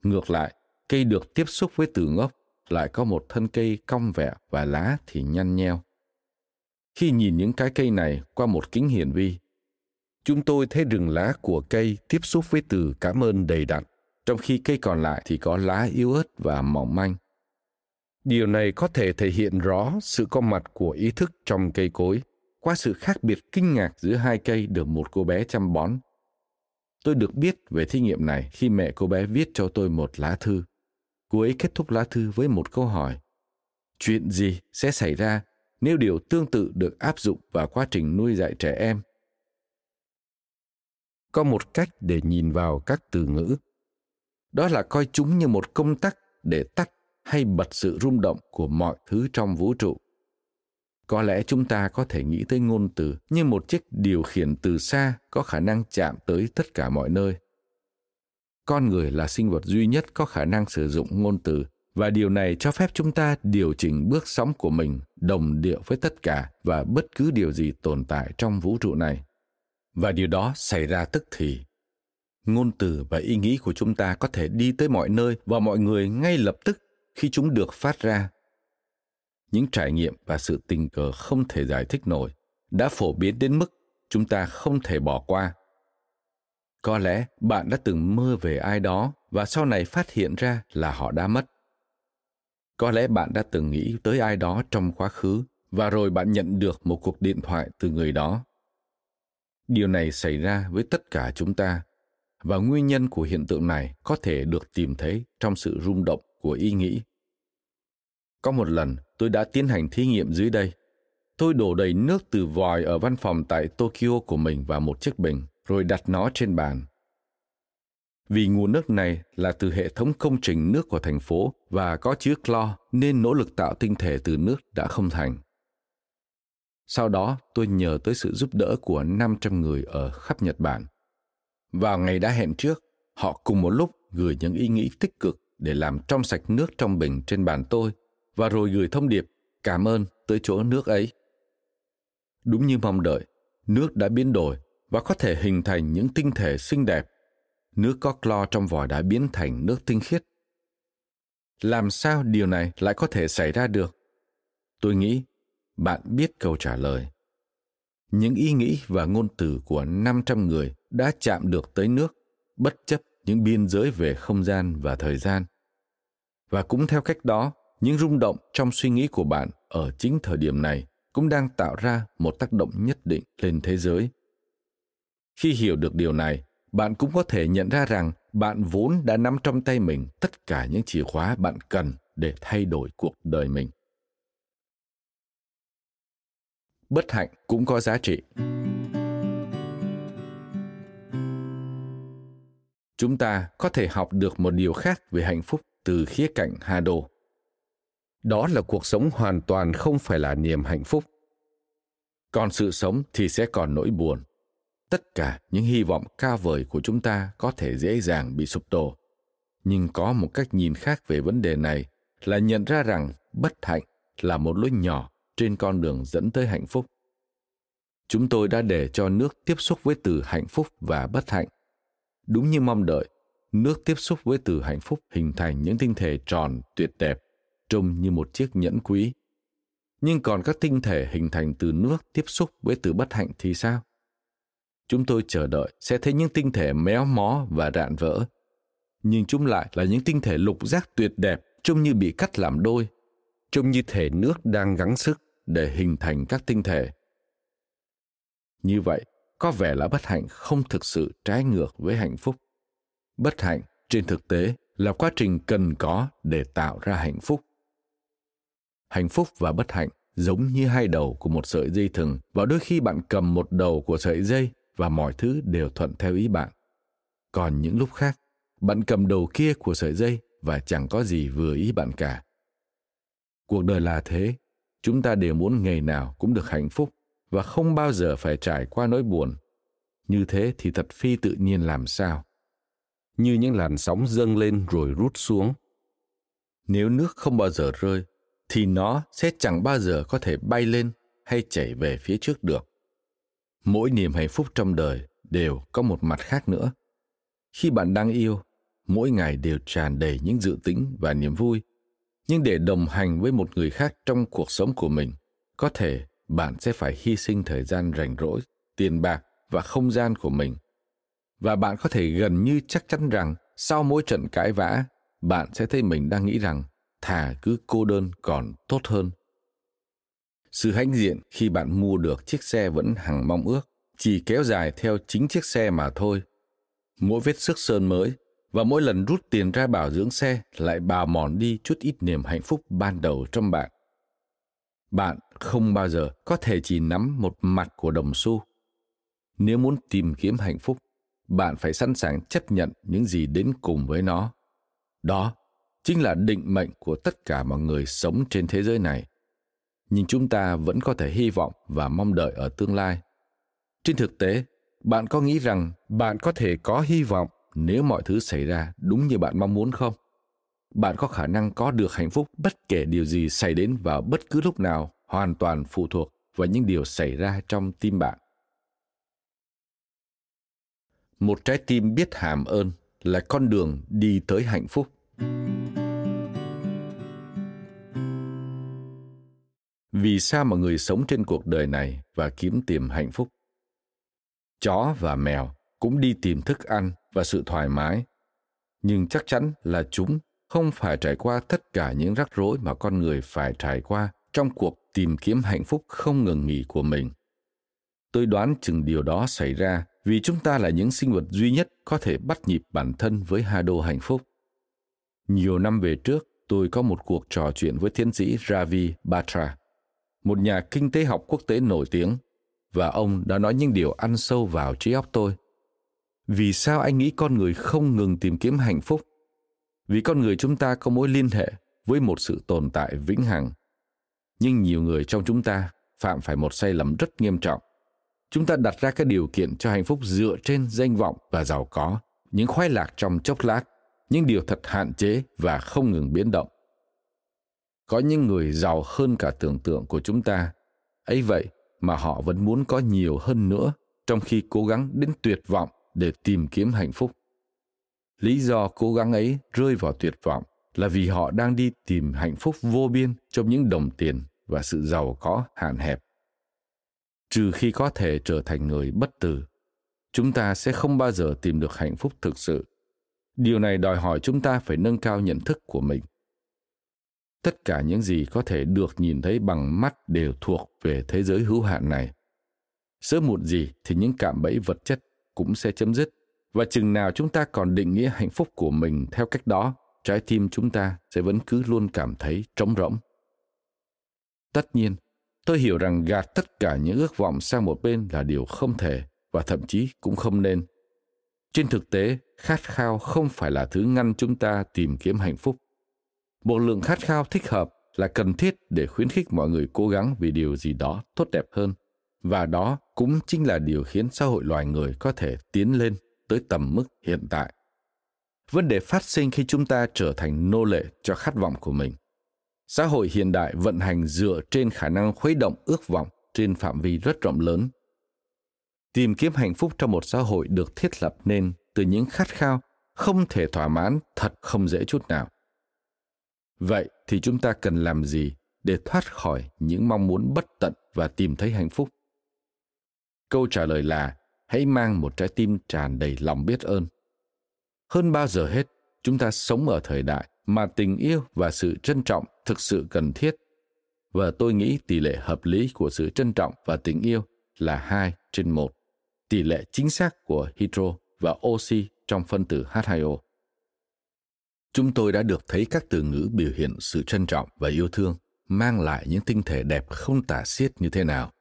Ngược lại, cây được tiếp xúc với từ ngốc lại có một thân cây cong vẹo và lá thì nhăn nheo. Khi nhìn những cái cây này qua một kính hiển vi, chúng tôi thấy rừng lá của cây tiếp xúc với từ cảm ơn đầy đặn, trong khi cây còn lại thì có lá yếu ớt và mỏng manh. Điều này có thể thể hiện rõ sự có mặt của ý thức trong cây cối qua sự khác biệt kinh ngạc giữa hai cây được một cô bé chăm bón. Tôi được biết về thí nghiệm này khi mẹ cô bé viết cho tôi một lá thư. Cô ấy kết thúc lá thư với một câu hỏi. Chuyện gì sẽ xảy ra nếu điều tương tự được áp dụng vào quá trình nuôi dạy trẻ em? Có một cách để nhìn vào các từ ngữ. Đó là coi chúng như một công tắc để tắt hay bật sự rung động của mọi thứ trong vũ trụ. Có lẽ chúng ta có thể nghĩ tới ngôn từ như một chiếc điều khiển từ xa có khả năng chạm tới tất cả mọi nơi con người là sinh vật duy nhất có khả năng sử dụng ngôn từ và điều này cho phép chúng ta điều chỉnh bước sóng của mình, đồng điệu với tất cả và bất cứ điều gì tồn tại trong vũ trụ này. Và điều đó xảy ra tức thì, ngôn từ và ý nghĩ của chúng ta có thể đi tới mọi nơi và mọi người ngay lập tức khi chúng được phát ra. Những trải nghiệm và sự tình cờ không thể giải thích nổi đã phổ biến đến mức chúng ta không thể bỏ qua. Có lẽ bạn đã từng mơ về ai đó và sau này phát hiện ra là họ đã mất có lẽ bạn đã từng nghĩ tới ai đó trong quá khứ, và rồi bạn nhận được một cuộc điện thoại từ người đó. Điều này xảy ra với tất cả chúng ta, và nguyên nhân của hiện tượng này có thể được tìm thấy trong sự rung động của ý nghĩ. Có một lần, tôi đã tiến hành thí nghiệm dưới đây. Tôi đổ đầy nước từ vòi ở văn phòng tại tokyo của mình vào một chiếc bình, rồi đặt nó trên bàn. Vì nguồn nước này là từ hệ thống công trình nước của thành phố và có chứa clo nên nỗ lực tạo tinh thể từ nước đã không thành. Sau đó tôi nhờ tới sự giúp đỡ của 500 người ở khắp Nhật Bản. Vào ngày đã hẹn trước, họ cùng một lúc gửi những ý nghĩ tích cực để làm trong sạch nước trong bình trên bàn tôi và rồi gửi thông điệp cảm ơn tới chỗ nước ấy. Đúng như mong đợi, nước đã biến đổi và có thể hình thành những tinh thể xinh đẹp. Nước có clo trong vòi đã biến thành nước tinh khiết. Làm sao điều này lại có thể xảy ra được? Tôi nghĩ bạn biết câu trả lời. Những ý nghĩ và ngôn từ của 500 người đã chạm được tới nước, bất chấp những biên giới về không gian và thời gian. Và cũng theo cách đó, những rung động trong suy nghĩ của bạn ở chính thời điểm này cũng đang tạo ra một tác động nhất định lên thế giới. Khi hiểu được điều này, bạn cũng có thể nhận ra rằng bạn vốn đã nắm trong tay mình tất cả những chìa khóa bạn cần để thay đổi cuộc đời mình. Bất hạnh cũng có giá trị. Chúng ta có thể học được một điều khác về hạnh phúc từ khía cạnh hà đô Đó là cuộc sống hoàn toàn không phải là niềm hạnh phúc. Còn sự sống thì sẽ còn nỗi buồn. Tất cả những hy vọng cao vời của chúng ta có thể dễ dàng bị sụp đổ. Nhưng có một cách nhìn khác về vấn đề này là nhận ra rằng bất hạnh là một lối nhỏ trên con đường dẫn tới hạnh phúc. Chúng tôi đã để cho nước tiếp xúc với từ hạnh phúc và bất hạnh. Đúng như mong đợi, nước tiếp xúc với từ hạnh phúc hình thành những tinh thể tròn tuyệt đẹp, trông như một chiếc nhẫn quý. Nhưng còn các tinh thể hình thành từ nước tiếp xúc với từ bất hạnh thì sao? Chúng tôi chờ đợi sẽ thấy những tinh thể méo mó và rạn vỡ. Nhưng chúng lại là những tinh thể lục giác tuyệt đẹp trông như bị cắt làm đôi, trông như thể nước đang gắng sức để hình thành các tinh thể. Như vậy, có vẻ là bất hạnh không thực sự trái ngược với hạnh phúc. Bất hạnh trên thực tế là quá trình cần có để tạo ra hạnh phúc. Hạnh phúc và bất hạnh giống như hai đầu của một sợi dây thừng và đôi khi bạn cầm một đầu của sợi dây và mọi thứ đều thuận theo ý bạn. Còn những lúc khác, bạn cầm đầu kia của sợi dây và chẳng có gì vừa ý bạn cả. Cuộc đời là thế, chúng ta đều muốn ngày nào cũng được hạnh phúc và không bao giờ phải trải qua nỗi buồn. Như thế thì thật phi tự nhiên làm sao? Như những làn sóng dâng lên rồi rút xuống. Nếu nước không bao giờ rơi, thì nó sẽ chẳng bao giờ có thể bay lên hay chảy về phía trước được. Mỗi niềm hạnh phúc trong đời đều có một mặt khác nữa. Khi bạn đang yêu, mỗi ngày đều tràn đầy những dự tính và niềm vui. Nhưng để đồng hành với một người khác trong cuộc sống của mình, có thể bạn sẽ phải hy sinh thời gian rảnh rỗi, tiền bạc và không gian của mình. Và bạn có thể gần như chắc chắn rằng sau mỗi trận cãi vã, bạn sẽ thấy mình đang nghĩ rằng thà cứ cô đơn còn tốt hơn. Sự hãnh diện khi bạn mua được chiếc xe vẫn hằng mong ước, chỉ kéo dài theo chính chiếc xe mà thôi. Mỗi vết sức sơn mới và mỗi lần rút tiền ra bảo dưỡng xe lại bào mòn đi chút ít niềm hạnh phúc ban đầu trong bạn. Bạn không bao giờ có thể chỉ nắm một mặt của đồng xu. Nếu muốn tìm kiếm hạnh phúc, bạn phải sẵn sàng chấp nhận những gì đến cùng với nó. Đó chính là định mệnh của tất cả mọi người sống trên thế giới này. Nhưng chúng ta vẫn có thể hy vọng và mong đợi ở tương lai. Trên thực tế, bạn có nghĩ rằng bạn có thể có hy vọng nếu mọi thứ xảy ra đúng như bạn mong muốn không? Bạn có khả năng có được hạnh phúc bất kể điều gì xảy đến vào bất cứ lúc nào hoàn toàn phụ thuộc vào những điều xảy ra trong tim bạn một trái tim biết hàm ơn là con đường đi tới hạnh phúc vì sao mà người sống trên cuộc đời này và kiếm tìm hạnh phúc? Chó và mèo cũng đi tìm thức ăn và sự thoải mái. Nhưng chắc chắn là chúng không phải trải qua tất cả những rắc rối mà con người phải trải qua trong cuộc tìm kiếm hạnh phúc không ngừng nghỉ của mình. Tôi đoán chừng điều đó xảy ra vì chúng ta là những sinh vật duy nhất có thể bắt nhịp bản thân với hai đô hạnh phúc. Nhiều năm về trước, tôi có một cuộc trò chuyện với tiến sĩ ravi batra một nhà kinh tế học quốc tế nổi tiếng và ông đã nói những điều ăn sâu vào trí óc tôi vì sao anh nghĩ con người không ngừng tìm kiếm hạnh phúc vì con người chúng ta có mối liên hệ với một sự tồn tại vĩnh hằng nhưng nhiều người trong chúng ta phạm phải một sai lầm rất nghiêm trọng. Chúng ta đặt ra các điều kiện cho hạnh phúc dựa trên danh vọng và giàu có, những khoái lạc trong chốc lát, những điều thật hạn chế và không ngừng biến động. Có những người giàu hơn cả tưởng tượng của chúng ta, ấy vậy mà họ vẫn muốn có nhiều hơn nữa trong khi cố gắng đến tuyệt vọng để tìm kiếm hạnh phúc. Lý do cố gắng ấy rơi vào tuyệt vọng là vì họ đang đi tìm hạnh phúc vô biên trong những đồng tiền và sự giàu có hạn hẹp. Trừ khi có thể trở thành người bất tử, chúng ta sẽ không bao giờ tìm được hạnh phúc thực sự. Điều này đòi hỏi chúng ta phải nâng cao nhận thức của mình. Tất cả những gì có thể được nhìn thấy bằng mắt đều thuộc về thế giới hữu hạn này. Sớm muộn gì thì những cạm bẫy vật chất cũng sẽ chấm dứt. Và chừng nào chúng ta còn định nghĩa hạnh phúc của mình theo cách đó, trái tim chúng ta sẽ vẫn cứ luôn cảm thấy trống rỗng. Tất nhiên, tôi hiểu rằng gạt tất cả những ước vọng sang một bên là điều không thể và thậm chí cũng không nên. Trên thực tế, khát khao không phải là thứ ngăn chúng ta tìm kiếm hạnh phúc một lượng khát khao thích hợp là cần thiết để khuyến khích mọi người cố gắng vì điều gì đó tốt đẹp hơn. Và đó cũng chính là điều khiến xã hội loài người có thể tiến lên tới tầm mức hiện tại. Vấn đề phát sinh khi chúng ta trở thành nô lệ cho khát vọng của mình. Xã hội hiện đại vận hành dựa trên khả năng khuấy động ước vọng trên phạm vi rất rộng lớn. Tìm kiếm hạnh phúc trong một xã hội được thiết lập nên từ những khát khao không thể thỏa mãn thật không dễ chút nào vậy thì chúng ta cần làm gì để thoát khỏi những mong muốn bất tận và tìm thấy hạnh phúc? Câu trả lời là hãy mang một trái tim tràn đầy lòng biết ơn. Hơn bao giờ hết chúng ta sống ở thời đại mà tình yêu và sự trân trọng thực sự cần thiết. Và tôi nghĩ tỷ lệ hợp lý của sự trân trọng và tình yêu là 2 trên 1, tỷ lệ chính xác của hydro và oxy trong phân tử H2O. Chúng tôi đã được thấy các từ ngữ biểu hiện sự trân trọng và yêu thương mang lại những tinh thể đẹp không tả xiết như thế nào.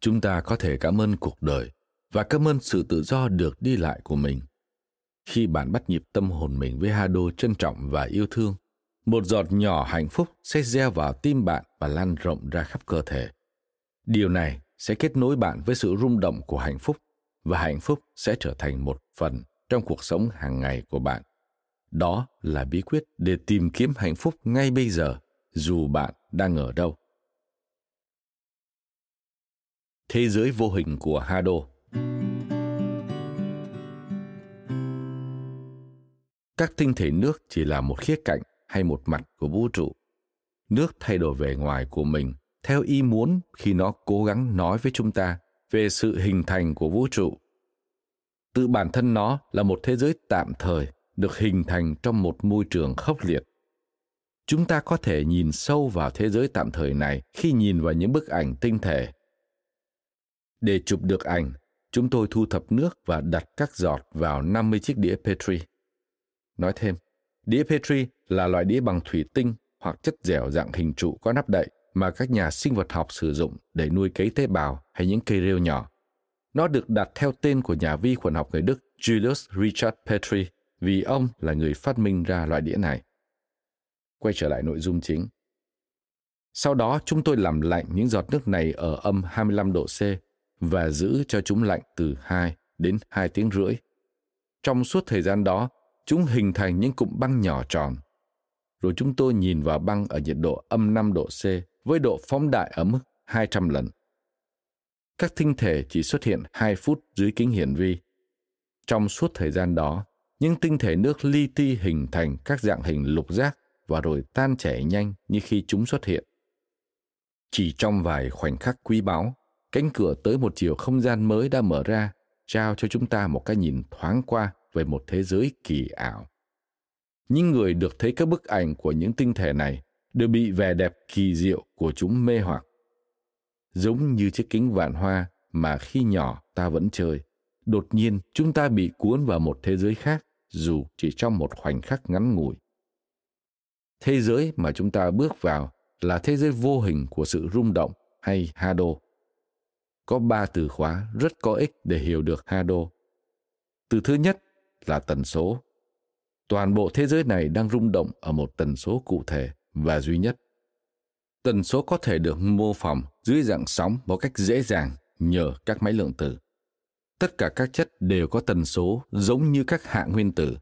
Chúng ta có thể cảm ơn cuộc đời và cảm ơn sự tự do được đi lại của mình. Khi bạn bắt nhịp tâm hồn mình với Hado trân trọng và yêu thương, một giọt nhỏ hạnh phúc sẽ gieo vào tim bạn và lan rộng ra khắp cơ thể. Điều này sẽ kết nối bạn với sự rung động của hạnh phúc và hạnh phúc sẽ trở thành một phần trong cuộc sống hàng ngày của bạn. Đó là bí quyết để tìm kiếm hạnh phúc ngay bây giờ, dù bạn đang ở đâu. Thế giới vô hình của Hado. Các tinh thể nước chỉ là một khía cạnh hay một mặt của vũ trụ. Nước thay đổi vẻ ngoài của mình theo ý muốn khi nó cố gắng nói với chúng ta về sự hình thành của vũ trụ. Tự bản thân nó là một thế giới tạm thời được hình thành trong một môi trường khốc liệt chúng ta có thể nhìn sâu vào thế giới tạm thời này khi nhìn vào những bức ảnh tinh thể để chụp được ảnh chúng tôi thu thập nước và đặt các giọt vào 50 chiếc đĩa Petri. Nói thêm, đĩa Petri là loại đĩa bằng thủy tinh hoặc chất dẻo dạng hình trụ có nắp đậy mà các nhà sinh vật học sử dụng để nuôi cấy tế bào hay những cây rêu nhỏ. Nó được đặt theo tên của nhà vi khuẩn học người Đức Julius Richard Petri vì ông là người phát minh ra loại đĩa này. Quay trở lại nội dung chính. Sau đó chúng tôi làm lạnh những giọt nước này ở âm 25 độ C và giữ cho chúng lạnh từ 2 đến 2 tiếng rưỡi. Trong suốt thời gian đó, chúng hình thành những cụm băng nhỏ tròn. Rồi chúng tôi nhìn vào băng ở nhiệt độ âm 5 độ C với độ phóng đại ở mức 200 lần. Các tinh thể chỉ xuất hiện 2 phút dưới kính hiển vi. Trong suốt thời gian đó, những tinh thể nước li ti hình thành các dạng hình lục giác và rồi tan chảy nhanh như khi chúng xuất hiện. Chỉ trong vài khoảnh khắc quý báu, cánh cửa tới một chiều không gian mới đã mở ra, trao cho chúng ta một cái nhìn thoáng qua về một thế giới kỳ ảo. Những người được thấy các bức ảnh của những tinh thể này đều bị vẻ đẹp kỳ diệu của chúng mê hoặc. Giống như chiếc kính vạn hoa mà khi nhỏ ta vẫn chơi, đột nhiên, chúng ta bị cuốn vào một thế giới khác, dù chỉ trong một khoảnh khắc ngắn ngủi. Thế giới mà chúng ta bước vào là thế giới vô hình của sự rung động hay hado. Có ba từ khóa rất có ích để hiểu được hado. Từ thứ nhất là tần số. Toàn bộ thế giới này đang rung động ở một tần số cụ thể và duy nhất. tần số có thể được mô phỏng dưới dạng sóng một cách dễ dàng nhờ các máy lượng tử. Tất cả các chất đều có tần số giống như các hạng nguyên tử.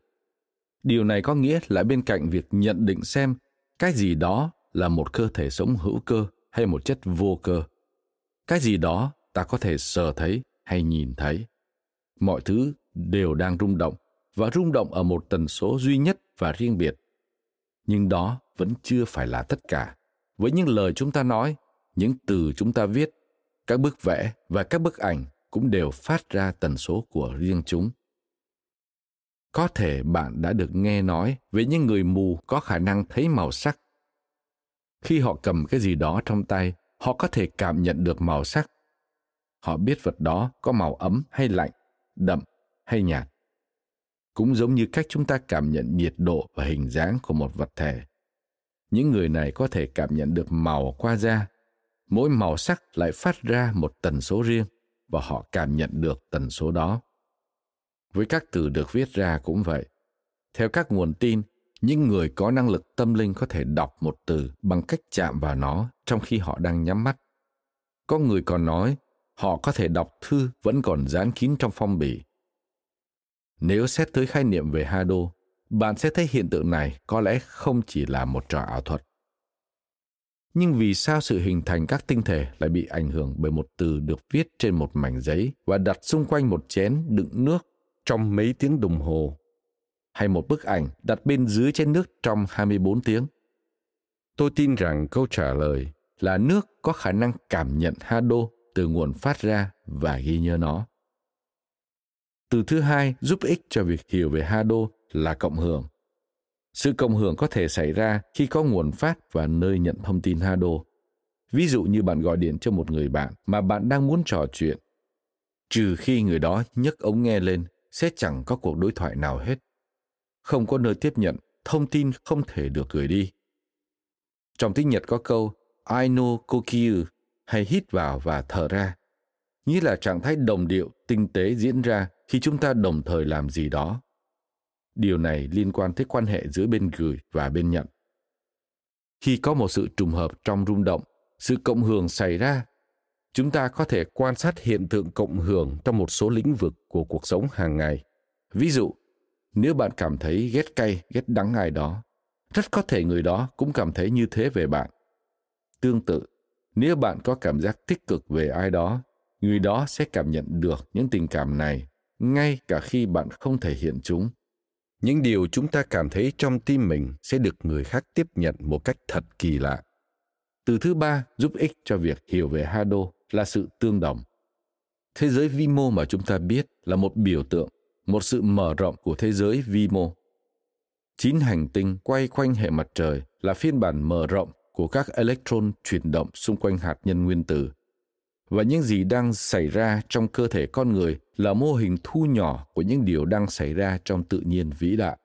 Điều này có nghĩa là bên cạnh việc nhận định xem cái gì đó là một cơ thể sống hữu cơ hay một chất vô cơ. Cái gì đó ta có thể sờ thấy hay nhìn thấy. Mọi thứ đều đang rung động và rung động ở một tần số duy nhất và riêng biệt. Nhưng đó vẫn chưa phải là tất cả. Với những lời chúng ta nói, những từ chúng ta viết, các bức vẽ và các bức ảnh cũng đều phát ra tần số của riêng chúng. Có thể bạn đã được nghe nói về những người mù có khả năng thấy màu sắc. Khi họ cầm cái gì đó trong tay, họ có thể cảm nhận được màu sắc. Họ biết vật đó có màu ấm hay lạnh, đậm hay nhạt. Cũng giống như cách chúng ta cảm nhận nhiệt độ và hình dáng của một vật thể. Những người này có thể cảm nhận được màu qua da. Mỗi màu sắc lại phát ra một tần số riêng và họ cảm nhận được tần số đó. Với các từ được viết ra cũng vậy. Theo các nguồn tin, những người có năng lực tâm linh có thể đọc một từ bằng cách chạm vào nó trong khi họ đang nhắm mắt. Có người còn nói họ có thể đọc thư vẫn còn dán kín trong phong bì. Nếu xét tới khái niệm về Hado, bạn sẽ thấy hiện tượng này có lẽ không chỉ là một trò ảo thuật. Nhưng vì sao sự hình thành các tinh thể lại bị ảnh hưởng bởi một từ được viết trên một mảnh giấy và đặt xung quanh một chén đựng nước trong mấy tiếng đồng hồ? Hay một bức ảnh đặt bên dưới chén nước trong 24 tiếng? Tôi tin rằng câu trả lời là nước có khả năng cảm nhận Hado từ nguồn phát ra và ghi nhớ nó. Từ thứ hai giúp ích cho việc hiểu về Hado là cộng hưởng. Sự cộng hưởng có thể xảy ra khi có nguồn phát và nơi nhận thông tin Hado. Ví dụ như bạn gọi điện cho một người bạn mà bạn đang muốn trò chuyện. Trừ khi người đó nhấc ống nghe lên, sẽ chẳng có cuộc đối thoại nào hết. Không có nơi tiếp nhận, thông tin không thể được gửi đi. Trong tiếng Nhật có câu I know kokyu hay hít vào và thở ra, nghĩa là trạng thái đồng điệu, tinh tế diễn ra khi chúng ta đồng thời làm gì đó. Điều này liên quan tới quan hệ giữa bên gửi và bên nhận. Khi có một sự trùng hợp trong rung động, sự cộng hưởng xảy ra, chúng ta có thể quan sát hiện tượng cộng hưởng trong một số lĩnh vực của cuộc sống hàng ngày. Ví dụ, nếu bạn cảm thấy ghét cay, ghét đắng ai đó, rất có thể người đó cũng cảm thấy như thế về bạn. Tương tự, nếu bạn có cảm giác tích cực về ai đó, người đó sẽ cảm nhận được những tình cảm này ngay cả khi bạn không thể hiện chúng những điều chúng ta cảm thấy trong tim mình sẽ được người khác tiếp nhận một cách thật kỳ lạ. Từ thứ ba, giúp ích cho việc hiểu về hado là sự tương đồng. Thế giới vi mô mà chúng ta biết là một biểu tượng, một sự mở rộng của thế giới vi mô chín hành tinh quay quanh hệ mặt trời là phiên bản mở rộng của các electron chuyển động xung quanh hạt nhân nguyên tử và những gì đang xảy ra trong cơ thể con người là mô hình thu nhỏ của những điều đang xảy ra trong tự nhiên vĩ đại.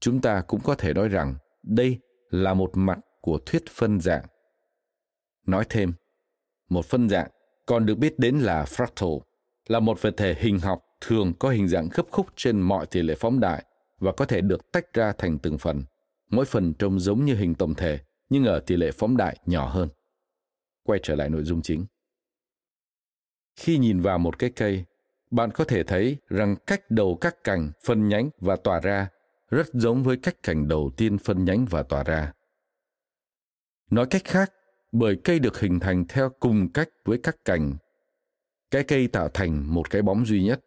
Chúng ta cũng có thể nói rằng đây là một mặt của thuyết phân dạng. Nói thêm, một phân dạng còn được biết đến là fractal, là một vật thể hình học thường có hình dạng gấp khúc trên mọi tỷ lệ phóng đại và có thể được tách ra thành từng phần, mỗi phần trông giống như hình tổng thể nhưng ở tỷ lệ phóng đại nhỏ hơn quay trở lại nội dung chính. Khi nhìn vào một cái cây, bạn có thể thấy rằng cách đầu các cành phân nhánh và tỏa ra rất giống với cách cành đầu tiên phân nhánh và tỏa ra. Nói cách khác, bởi cây được hình thành theo cùng cách với các cành, cái cây tạo thành một cái bóng duy nhất.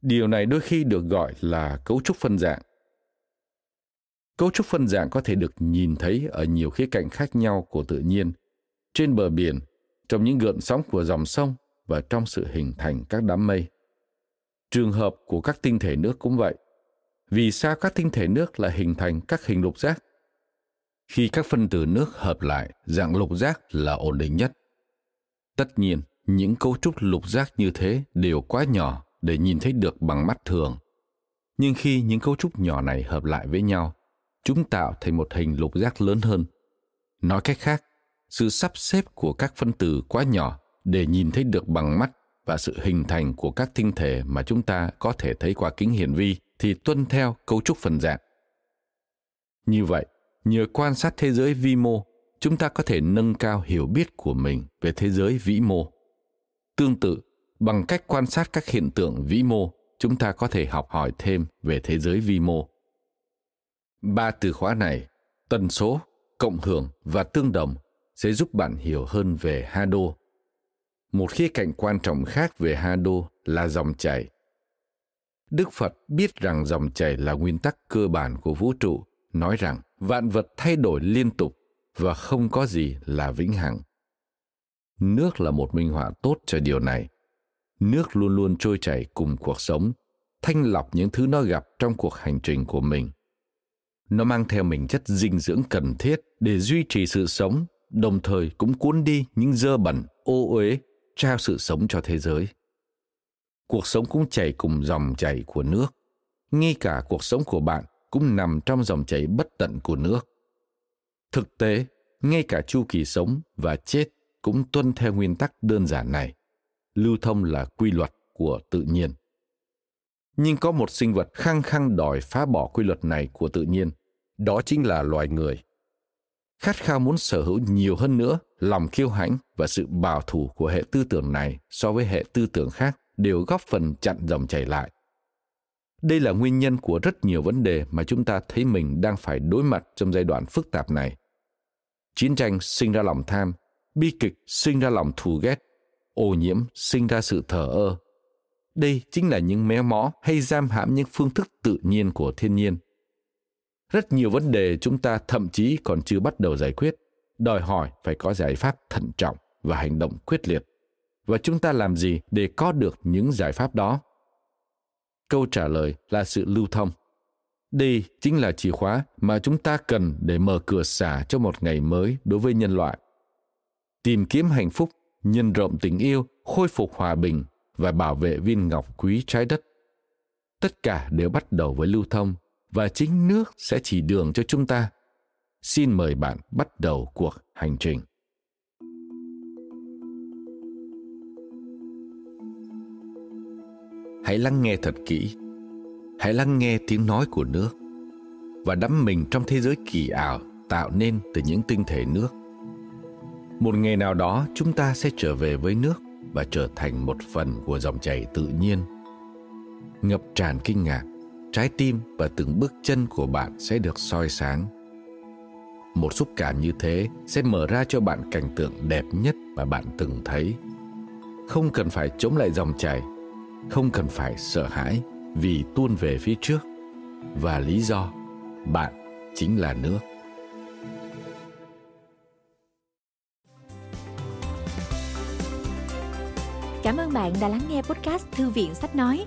Điều này đôi khi được gọi là cấu trúc phân dạng. Cấu trúc phân dạng có thể được nhìn thấy ở nhiều khía cạnh khác nhau của tự nhiên trên bờ biển, trong những gợn sóng của dòng sông và trong sự hình thành các đám mây. Trường hợp của các tinh thể nước cũng vậy. Vì sao các tinh thể nước lại hình thành các hình lục giác? Khi các phân tử nước hợp lại, dạng lục giác là ổn định nhất. Tất nhiên, những cấu trúc lục giác như thế đều quá nhỏ để nhìn thấy được bằng mắt thường. Nhưng khi những cấu trúc nhỏ này hợp lại với nhau, chúng tạo thành một hình lục giác lớn hơn. Nói cách khác, sự sắp xếp của các phân tử quá nhỏ để nhìn thấy được bằng mắt và sự hình thành của các tinh thể mà chúng ta có thể thấy qua kính hiển vi thì tuân theo cấu trúc phần dạng. Như vậy, nhờ quan sát thế giới vi mô, chúng ta có thể nâng cao hiểu biết của mình về thế giới vĩ mô. Tương tự, bằng cách quan sát các hiện tượng vĩ mô, chúng ta có thể học hỏi thêm về thế giới vi mô. Ba từ khóa này, tần số, cộng hưởng và tương đồng sẽ giúp bạn hiểu hơn về Hado. Một khía cạnh quan trọng khác về Hado là dòng chảy. Đức Phật biết rằng dòng chảy là nguyên tắc cơ bản của vũ trụ, nói rằng vạn vật thay đổi liên tục và không có gì là vĩnh hằng. Nước là một minh họa tốt cho điều này. Nước luôn luôn trôi chảy cùng cuộc sống, thanh lọc những thứ nó gặp trong cuộc hành trình của mình. Nó mang theo mình chất dinh dưỡng cần thiết để duy trì sự sống, đồng thời cũng cuốn đi những dơ bẩn, ô uế, trao sự sống cho thế giới. Cuộc sống cũng chảy cùng dòng chảy của nước. Ngay cả cuộc sống của bạn cũng nằm trong dòng chảy bất tận của nước. Thực tế, ngay cả chu kỳ sống và chết cũng tuân theo nguyên tắc đơn giản này. Lưu thông là quy luật của tự nhiên. Nhưng có một sinh vật khăng khăng đòi phá bỏ quy luật này của tự nhiên, đó chính là loài người. Khát khao muốn sở hữu nhiều hơn nữa, lòng kiêu hãnh và sự bảo thủ của hệ tư tưởng này so với hệ tư tưởng khác đều góp phần chặn dòng chảy lại. Đây là nguyên nhân của rất nhiều vấn đề mà chúng ta thấy mình đang phải đối mặt trong giai đoạn phức tạp này. Chiến tranh sinh ra lòng tham, bi kịch sinh ra lòng thù ghét, ô nhiễm sinh ra sự thờ ơ. Đây chính là những méo mó hay giam hãm những phương thức tự nhiên của thiên nhiên. Rất nhiều vấn đề chúng ta thậm chí còn chưa bắt đầu giải quyết, đòi hỏi phải có giải pháp thận trọng và hành động quyết liệt. Và chúng ta làm gì để có được những giải pháp đó? Câu trả lời là sự lưu thông. Đây chính là chìa khóa mà chúng ta cần để mở cửa xả cho một ngày mới đối với nhân loại. Tìm kiếm hạnh phúc, nhân rộng tình yêu, khôi phục hòa bình và bảo vệ viên ngọc quý trái đất. Tất cả đều bắt đầu với lưu thông và chính nước sẽ chỉ đường cho chúng ta. Xin mời bạn bắt đầu cuộc hành trình. Hãy lắng nghe thật kỹ hãy lắng nghe tiếng nói của nước và đắm mình trong thế giới kỳ ảo tạo nên từ những tinh thể nước một ngày nào đó, chúng ta sẽ trở về với nước và trở thành một phần của dòng chảy tự nhiên ngập tràn kinh ngạc trái tim và từng bước chân của bạn sẽ được soi sáng. Một xúc cảm như thế sẽ mở ra cho bạn cảnh tượng đẹp nhất mà bạn từng thấy. Không cần phải chống lại dòng chảy, không cần phải sợ hãi vì tuôn về phía trước. Và lý do, bạn chính là nước. Cảm ơn bạn đã lắng nghe podcast Thư viện Sách Nói.